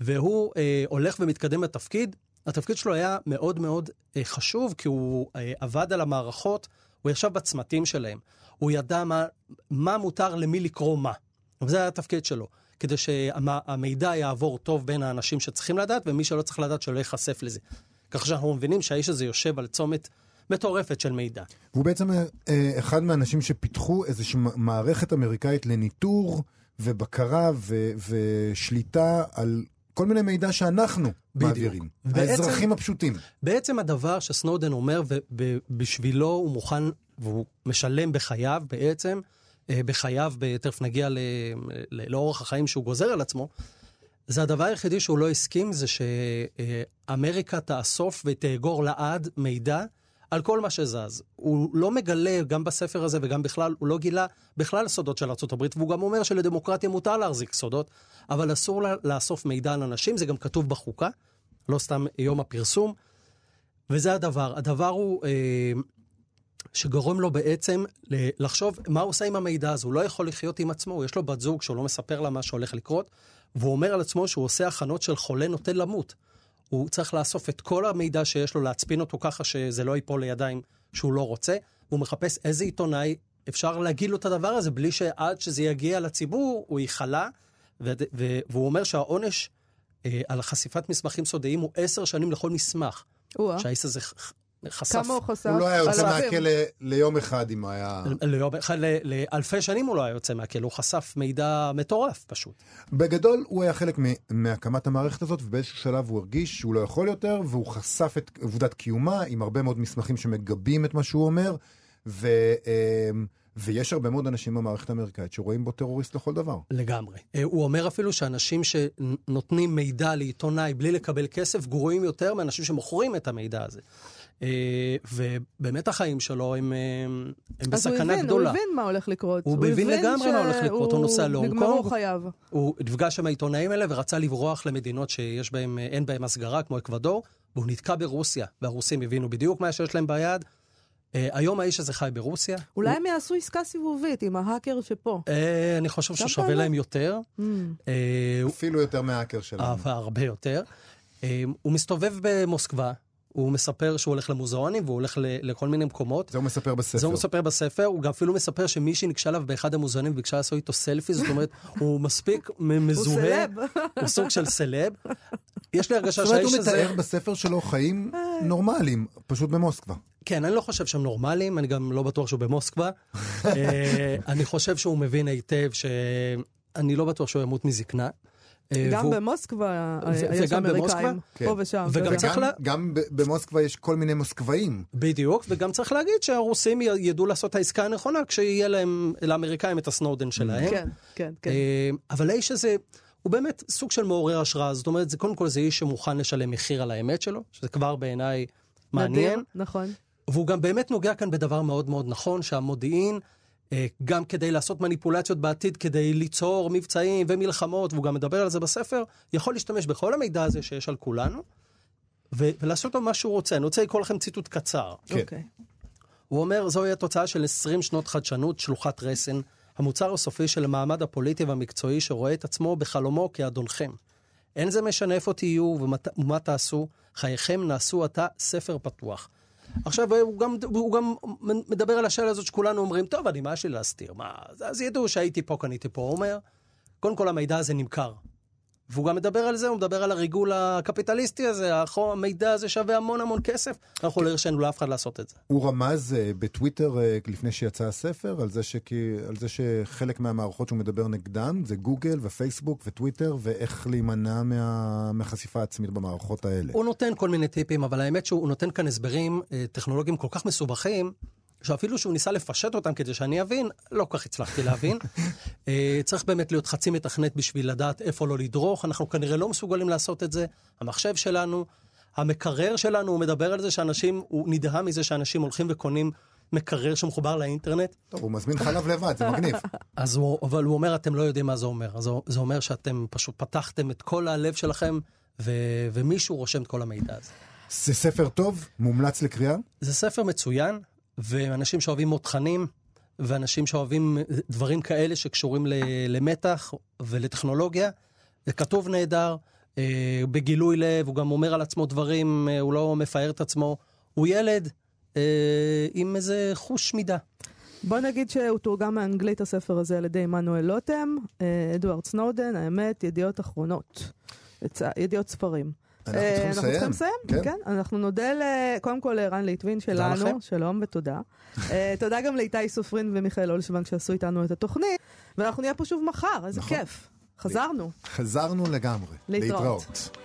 והוא אה, הולך ומתקדם בתפקיד. התפקיד שלו היה מאוד מאוד אה, חשוב, כי הוא אה, עבד על המערכות, הוא ישב בצמתים שלהם. הוא ידע מה, מה מותר למי לקרוא מה. וזה היה התפקיד שלו. כדי שהמידע יעבור טוב בין האנשים שצריכים לדעת, ומי שלא צריך לדעת שלא ייחשף לזה. ככה שאנחנו מבינים שהאיש הזה יושב על צומת מטורפת של מידע. והוא בעצם אה, אחד מהאנשים שפיתחו איזושהי מערכת אמריקאית לניטור ובקרה ו- ושליטה על כל מיני מידע שאנחנו בדיוק. מעבירים. בעצם- האזרחים הפשוטים. בעצם הדבר שסנודן אומר, ובשבילו הוא מוכן, והוא משלם בחייו בעצם, אה, בחייו, תכף נגיע ל- לאורך החיים שהוא גוזר על עצמו, זה הדבר היחידי שהוא לא הסכים, זה שאמריקה תאסוף ותאגור לעד מידע על כל מה שזז. הוא לא מגלה, גם בספר הזה וגם בכלל, הוא לא גילה בכלל סודות של ארה"ב, והוא גם אומר שלדמוקרטיה מותר להחזיק סודות, אבל אסור לה לאסוף מידע על אנשים, זה גם כתוב בחוקה, לא סתם יום הפרסום. וזה הדבר. הדבר הוא אה, שגורם לו בעצם לחשוב מה הוא עושה עם המידע הזה. הוא לא יכול לחיות עם עצמו, יש לו בת זוג שהוא לא מספר לה מה שהולך לקרות, והוא אומר על עצמו שהוא עושה הכנות של חולה נוטה למות. הוא צריך לאסוף את כל המידע שיש לו, להצפין אותו ככה שזה לא ייפול לידיים שהוא לא רוצה, והוא מחפש איזה עיתונאי אפשר להגיד לו את הדבר הזה בלי שעד שזה יגיע לציבור הוא ייחלה, והוא אומר שהעונש אה, על חשיפת מסמכים סודיים הוא עשר שנים לכל מסמך. שהאיש הזה חשף. כמה הוא חשף? הוא לא היה יוצא. מהכלא ליום אחד אם היה... ליום אחד, ל- לאלפי שנים הוא לא היה יוצא מהכלא, הוא חשף מידע מטורף פשוט. בגדול, הוא היה חלק מ- מהקמת המערכת הזאת, ובאיזשהו שלב הוא הרגיש שהוא לא יכול יותר, והוא חשף את עובדת קיומה עם הרבה מאוד מסמכים שמגבים את מה שהוא אומר, ו, אמ, ויש הרבה מאוד אנשים במערכת האמריקאית שרואים בו טרוריסט לכל דבר. לגמרי. אה, הוא אומר אפילו שאנשים שנותנים מידע לעיתונאי בלי לקבל כסף גרועים יותר מאנשים שמוכרים את המידע הזה. אה, ובאמת החיים שלו הם, אה, הם אז הוא בסכנה הבין, גדולה. הוא הבין מה הולך לקרות. הוא הבין לגמרי מה הולך לקרות, הוא נוסע להונג קונג. חייו. הוא נפגש עם העיתונאים האלה ורצה לברוח למדינות שיש בהם, אה, אין בהם הסגרה, כמו אקוודור, והוא נתקע ברוסיה, והרוסים הבינו בדיוק מה שיש להם ביד. אה, היום האיש הזה חי ברוסיה. אולי הם יעשו עסקה סיבובית עם ההאקר שפה. אה, אני חושב ששווה להם יותר. Mm. אה, הוא- אפילו יותר מהאקר שלנו. אבל הרבה יותר. אה, הוא מסתובב במוסקבה, הוא מספר שהוא הולך למוזיאונים והוא הולך ל- לכל מיני מקומות. זה הוא מספר בספר. זה הוא מספר בספר, הוא גם אפילו מספר שמישהי ניגשה אליו באחד המוזיאונים וביקשה לעשות איתו סלפי, זאת אומרת, הוא מספיק מ- הוא מזוהה, סלב. הוא סוג של סלב. יש לי הרגשה זאת אומרת, שהאיש הוא הזה... מתאר בספר שלו חיים נורמליים, פשוט במוסקבה. כן, אני לא חושב שהם נורמליים, אני גם לא בטוח שהוא במוסקבה. אה, אני חושב שהוא מבין היטב שאני לא בטוח שהוא ימות מזקנה. אה, גם והוא- במוסקבה יש? אמריקאים, כן. פה ושם. וגם וגם- צריך גם ב- במוסקבה יש כל מיני מוסקבאים. בדיוק, וגם צריך להגיד שהרוסים ידעו לעשות את העסקה הנכונה כשיהיה להם, לאמריקאים, את הסנודן שלהם. כן, כן, כן. אה, אבל האיש הזה, הוא באמת סוג של מעורר השראה. זאת אומרת, זה קודם כל זה איש שמוכן לשלם מחיר על האמת שלו, שזה כבר בעיניי מעניין. נדיר, נכון. והוא גם באמת נוגע כאן בדבר מאוד מאוד נכון, שהמודיעין, אה, גם כדי לעשות מניפולציות בעתיד, כדי ליצור מבצעים ומלחמות, והוא גם מדבר על זה בספר, יכול להשתמש בכל המידע הזה שיש על כולנו, ו- ולעשות לו מה שהוא רוצה. אני רוצה לקרוא לכם ציטוט קצר. כן. אוקיי. הוא אומר, זוהי התוצאה של 20 שנות חדשנות, שלוחת רסן, המוצר הסופי של המעמד הפוליטי והמקצועי שרואה את עצמו בחלומו כאדונכם. אין זה משנה איפה תהיו ומה תעשו, חייכם נעשו עתה ספר פתוח. עכשיו, הוא גם, הוא גם מדבר על השאלה הזאת שכולנו אומרים, טוב, אני, מה יש לי להסתיר? מה, אז- ידעו שהייתי פה, קניתי פה. הוא אומר, קודם כל המידע הזה נמכר. והוא גם מדבר על זה, הוא מדבר על הריגול הקפיטליסטי הזה, המידע הזה שווה המון המון כסף. אנחנו לא הרשינו לאף אחד לעשות את זה. הוא רמז אה, בטוויטר אה, לפני שיצא הספר על זה, שכי, על זה שחלק מהמערכות שהוא מדבר נגדן זה גוגל ופייסבוק וטוויטר ואיך להימנע מה, מהחשיפה העצמית במערכות האלה. הוא נותן כל מיני טיפים, אבל האמת שהוא נותן כאן הסברים אה, טכנולוגיים כל כך מסובכים, שאפילו שהוא ניסה לפשט אותם כדי שאני אבין, לא כל כך הצלחתי להבין. אה, צריך באמת להיות חצי מתכנת בשביל לדעת איפה לא לדרוך, אנחנו כנראה לא מסוגלים לעשות את זה. המחשב שלנו, המקרר שלנו, הוא מדבר על זה שאנשים, הוא נדהם מזה שאנשים הולכים וקונים מקרר שמחובר לאינטרנט. טוב, הוא מזמין חלב לבד, זה מגניב. אז הוא, אבל הוא אומר, אתם לא יודעים מה זה אומר. אז הוא- זה אומר שאתם פשוט פתחתם את כל הלב שלכם, ו, ומישהו רושם את כל המידע הזה. זה ספר טוב, מומלץ לקריאה. זה ספר מצוין, ואנשים שאוהבים מותחנים, ואנשים שאוהבים דברים כאלה שקשורים למתח ולטכנולוגיה. זה כתוב נהדר, אה, בגילוי לב, הוא גם אומר על עצמו דברים, אה, הוא לא מפאר את עצמו. הוא ילד אה, עם איזה חוש מידה. בוא נגיד שהוא תורגם מאנגלית הספר הזה על ידי עמנואל לוטם, אה, אדוארד סנודן, האמת, ידיעות אחרונות. ידיעות ספרים. אנחנו אה, צריכים אנחנו צריכים לסיים. כן. כן. אנחנו נודה ל- קודם כל לערן ליטבין שלנו, לכם. שלום ותודה. אה, תודה גם לאיתי סופרין ומיכאל אולשוונג שעשו איתנו את התוכנית, ואנחנו נהיה פה שוב מחר, איזה נכון. כיף. חזרנו. חזרנו לגמרי. להתראות. להתראות.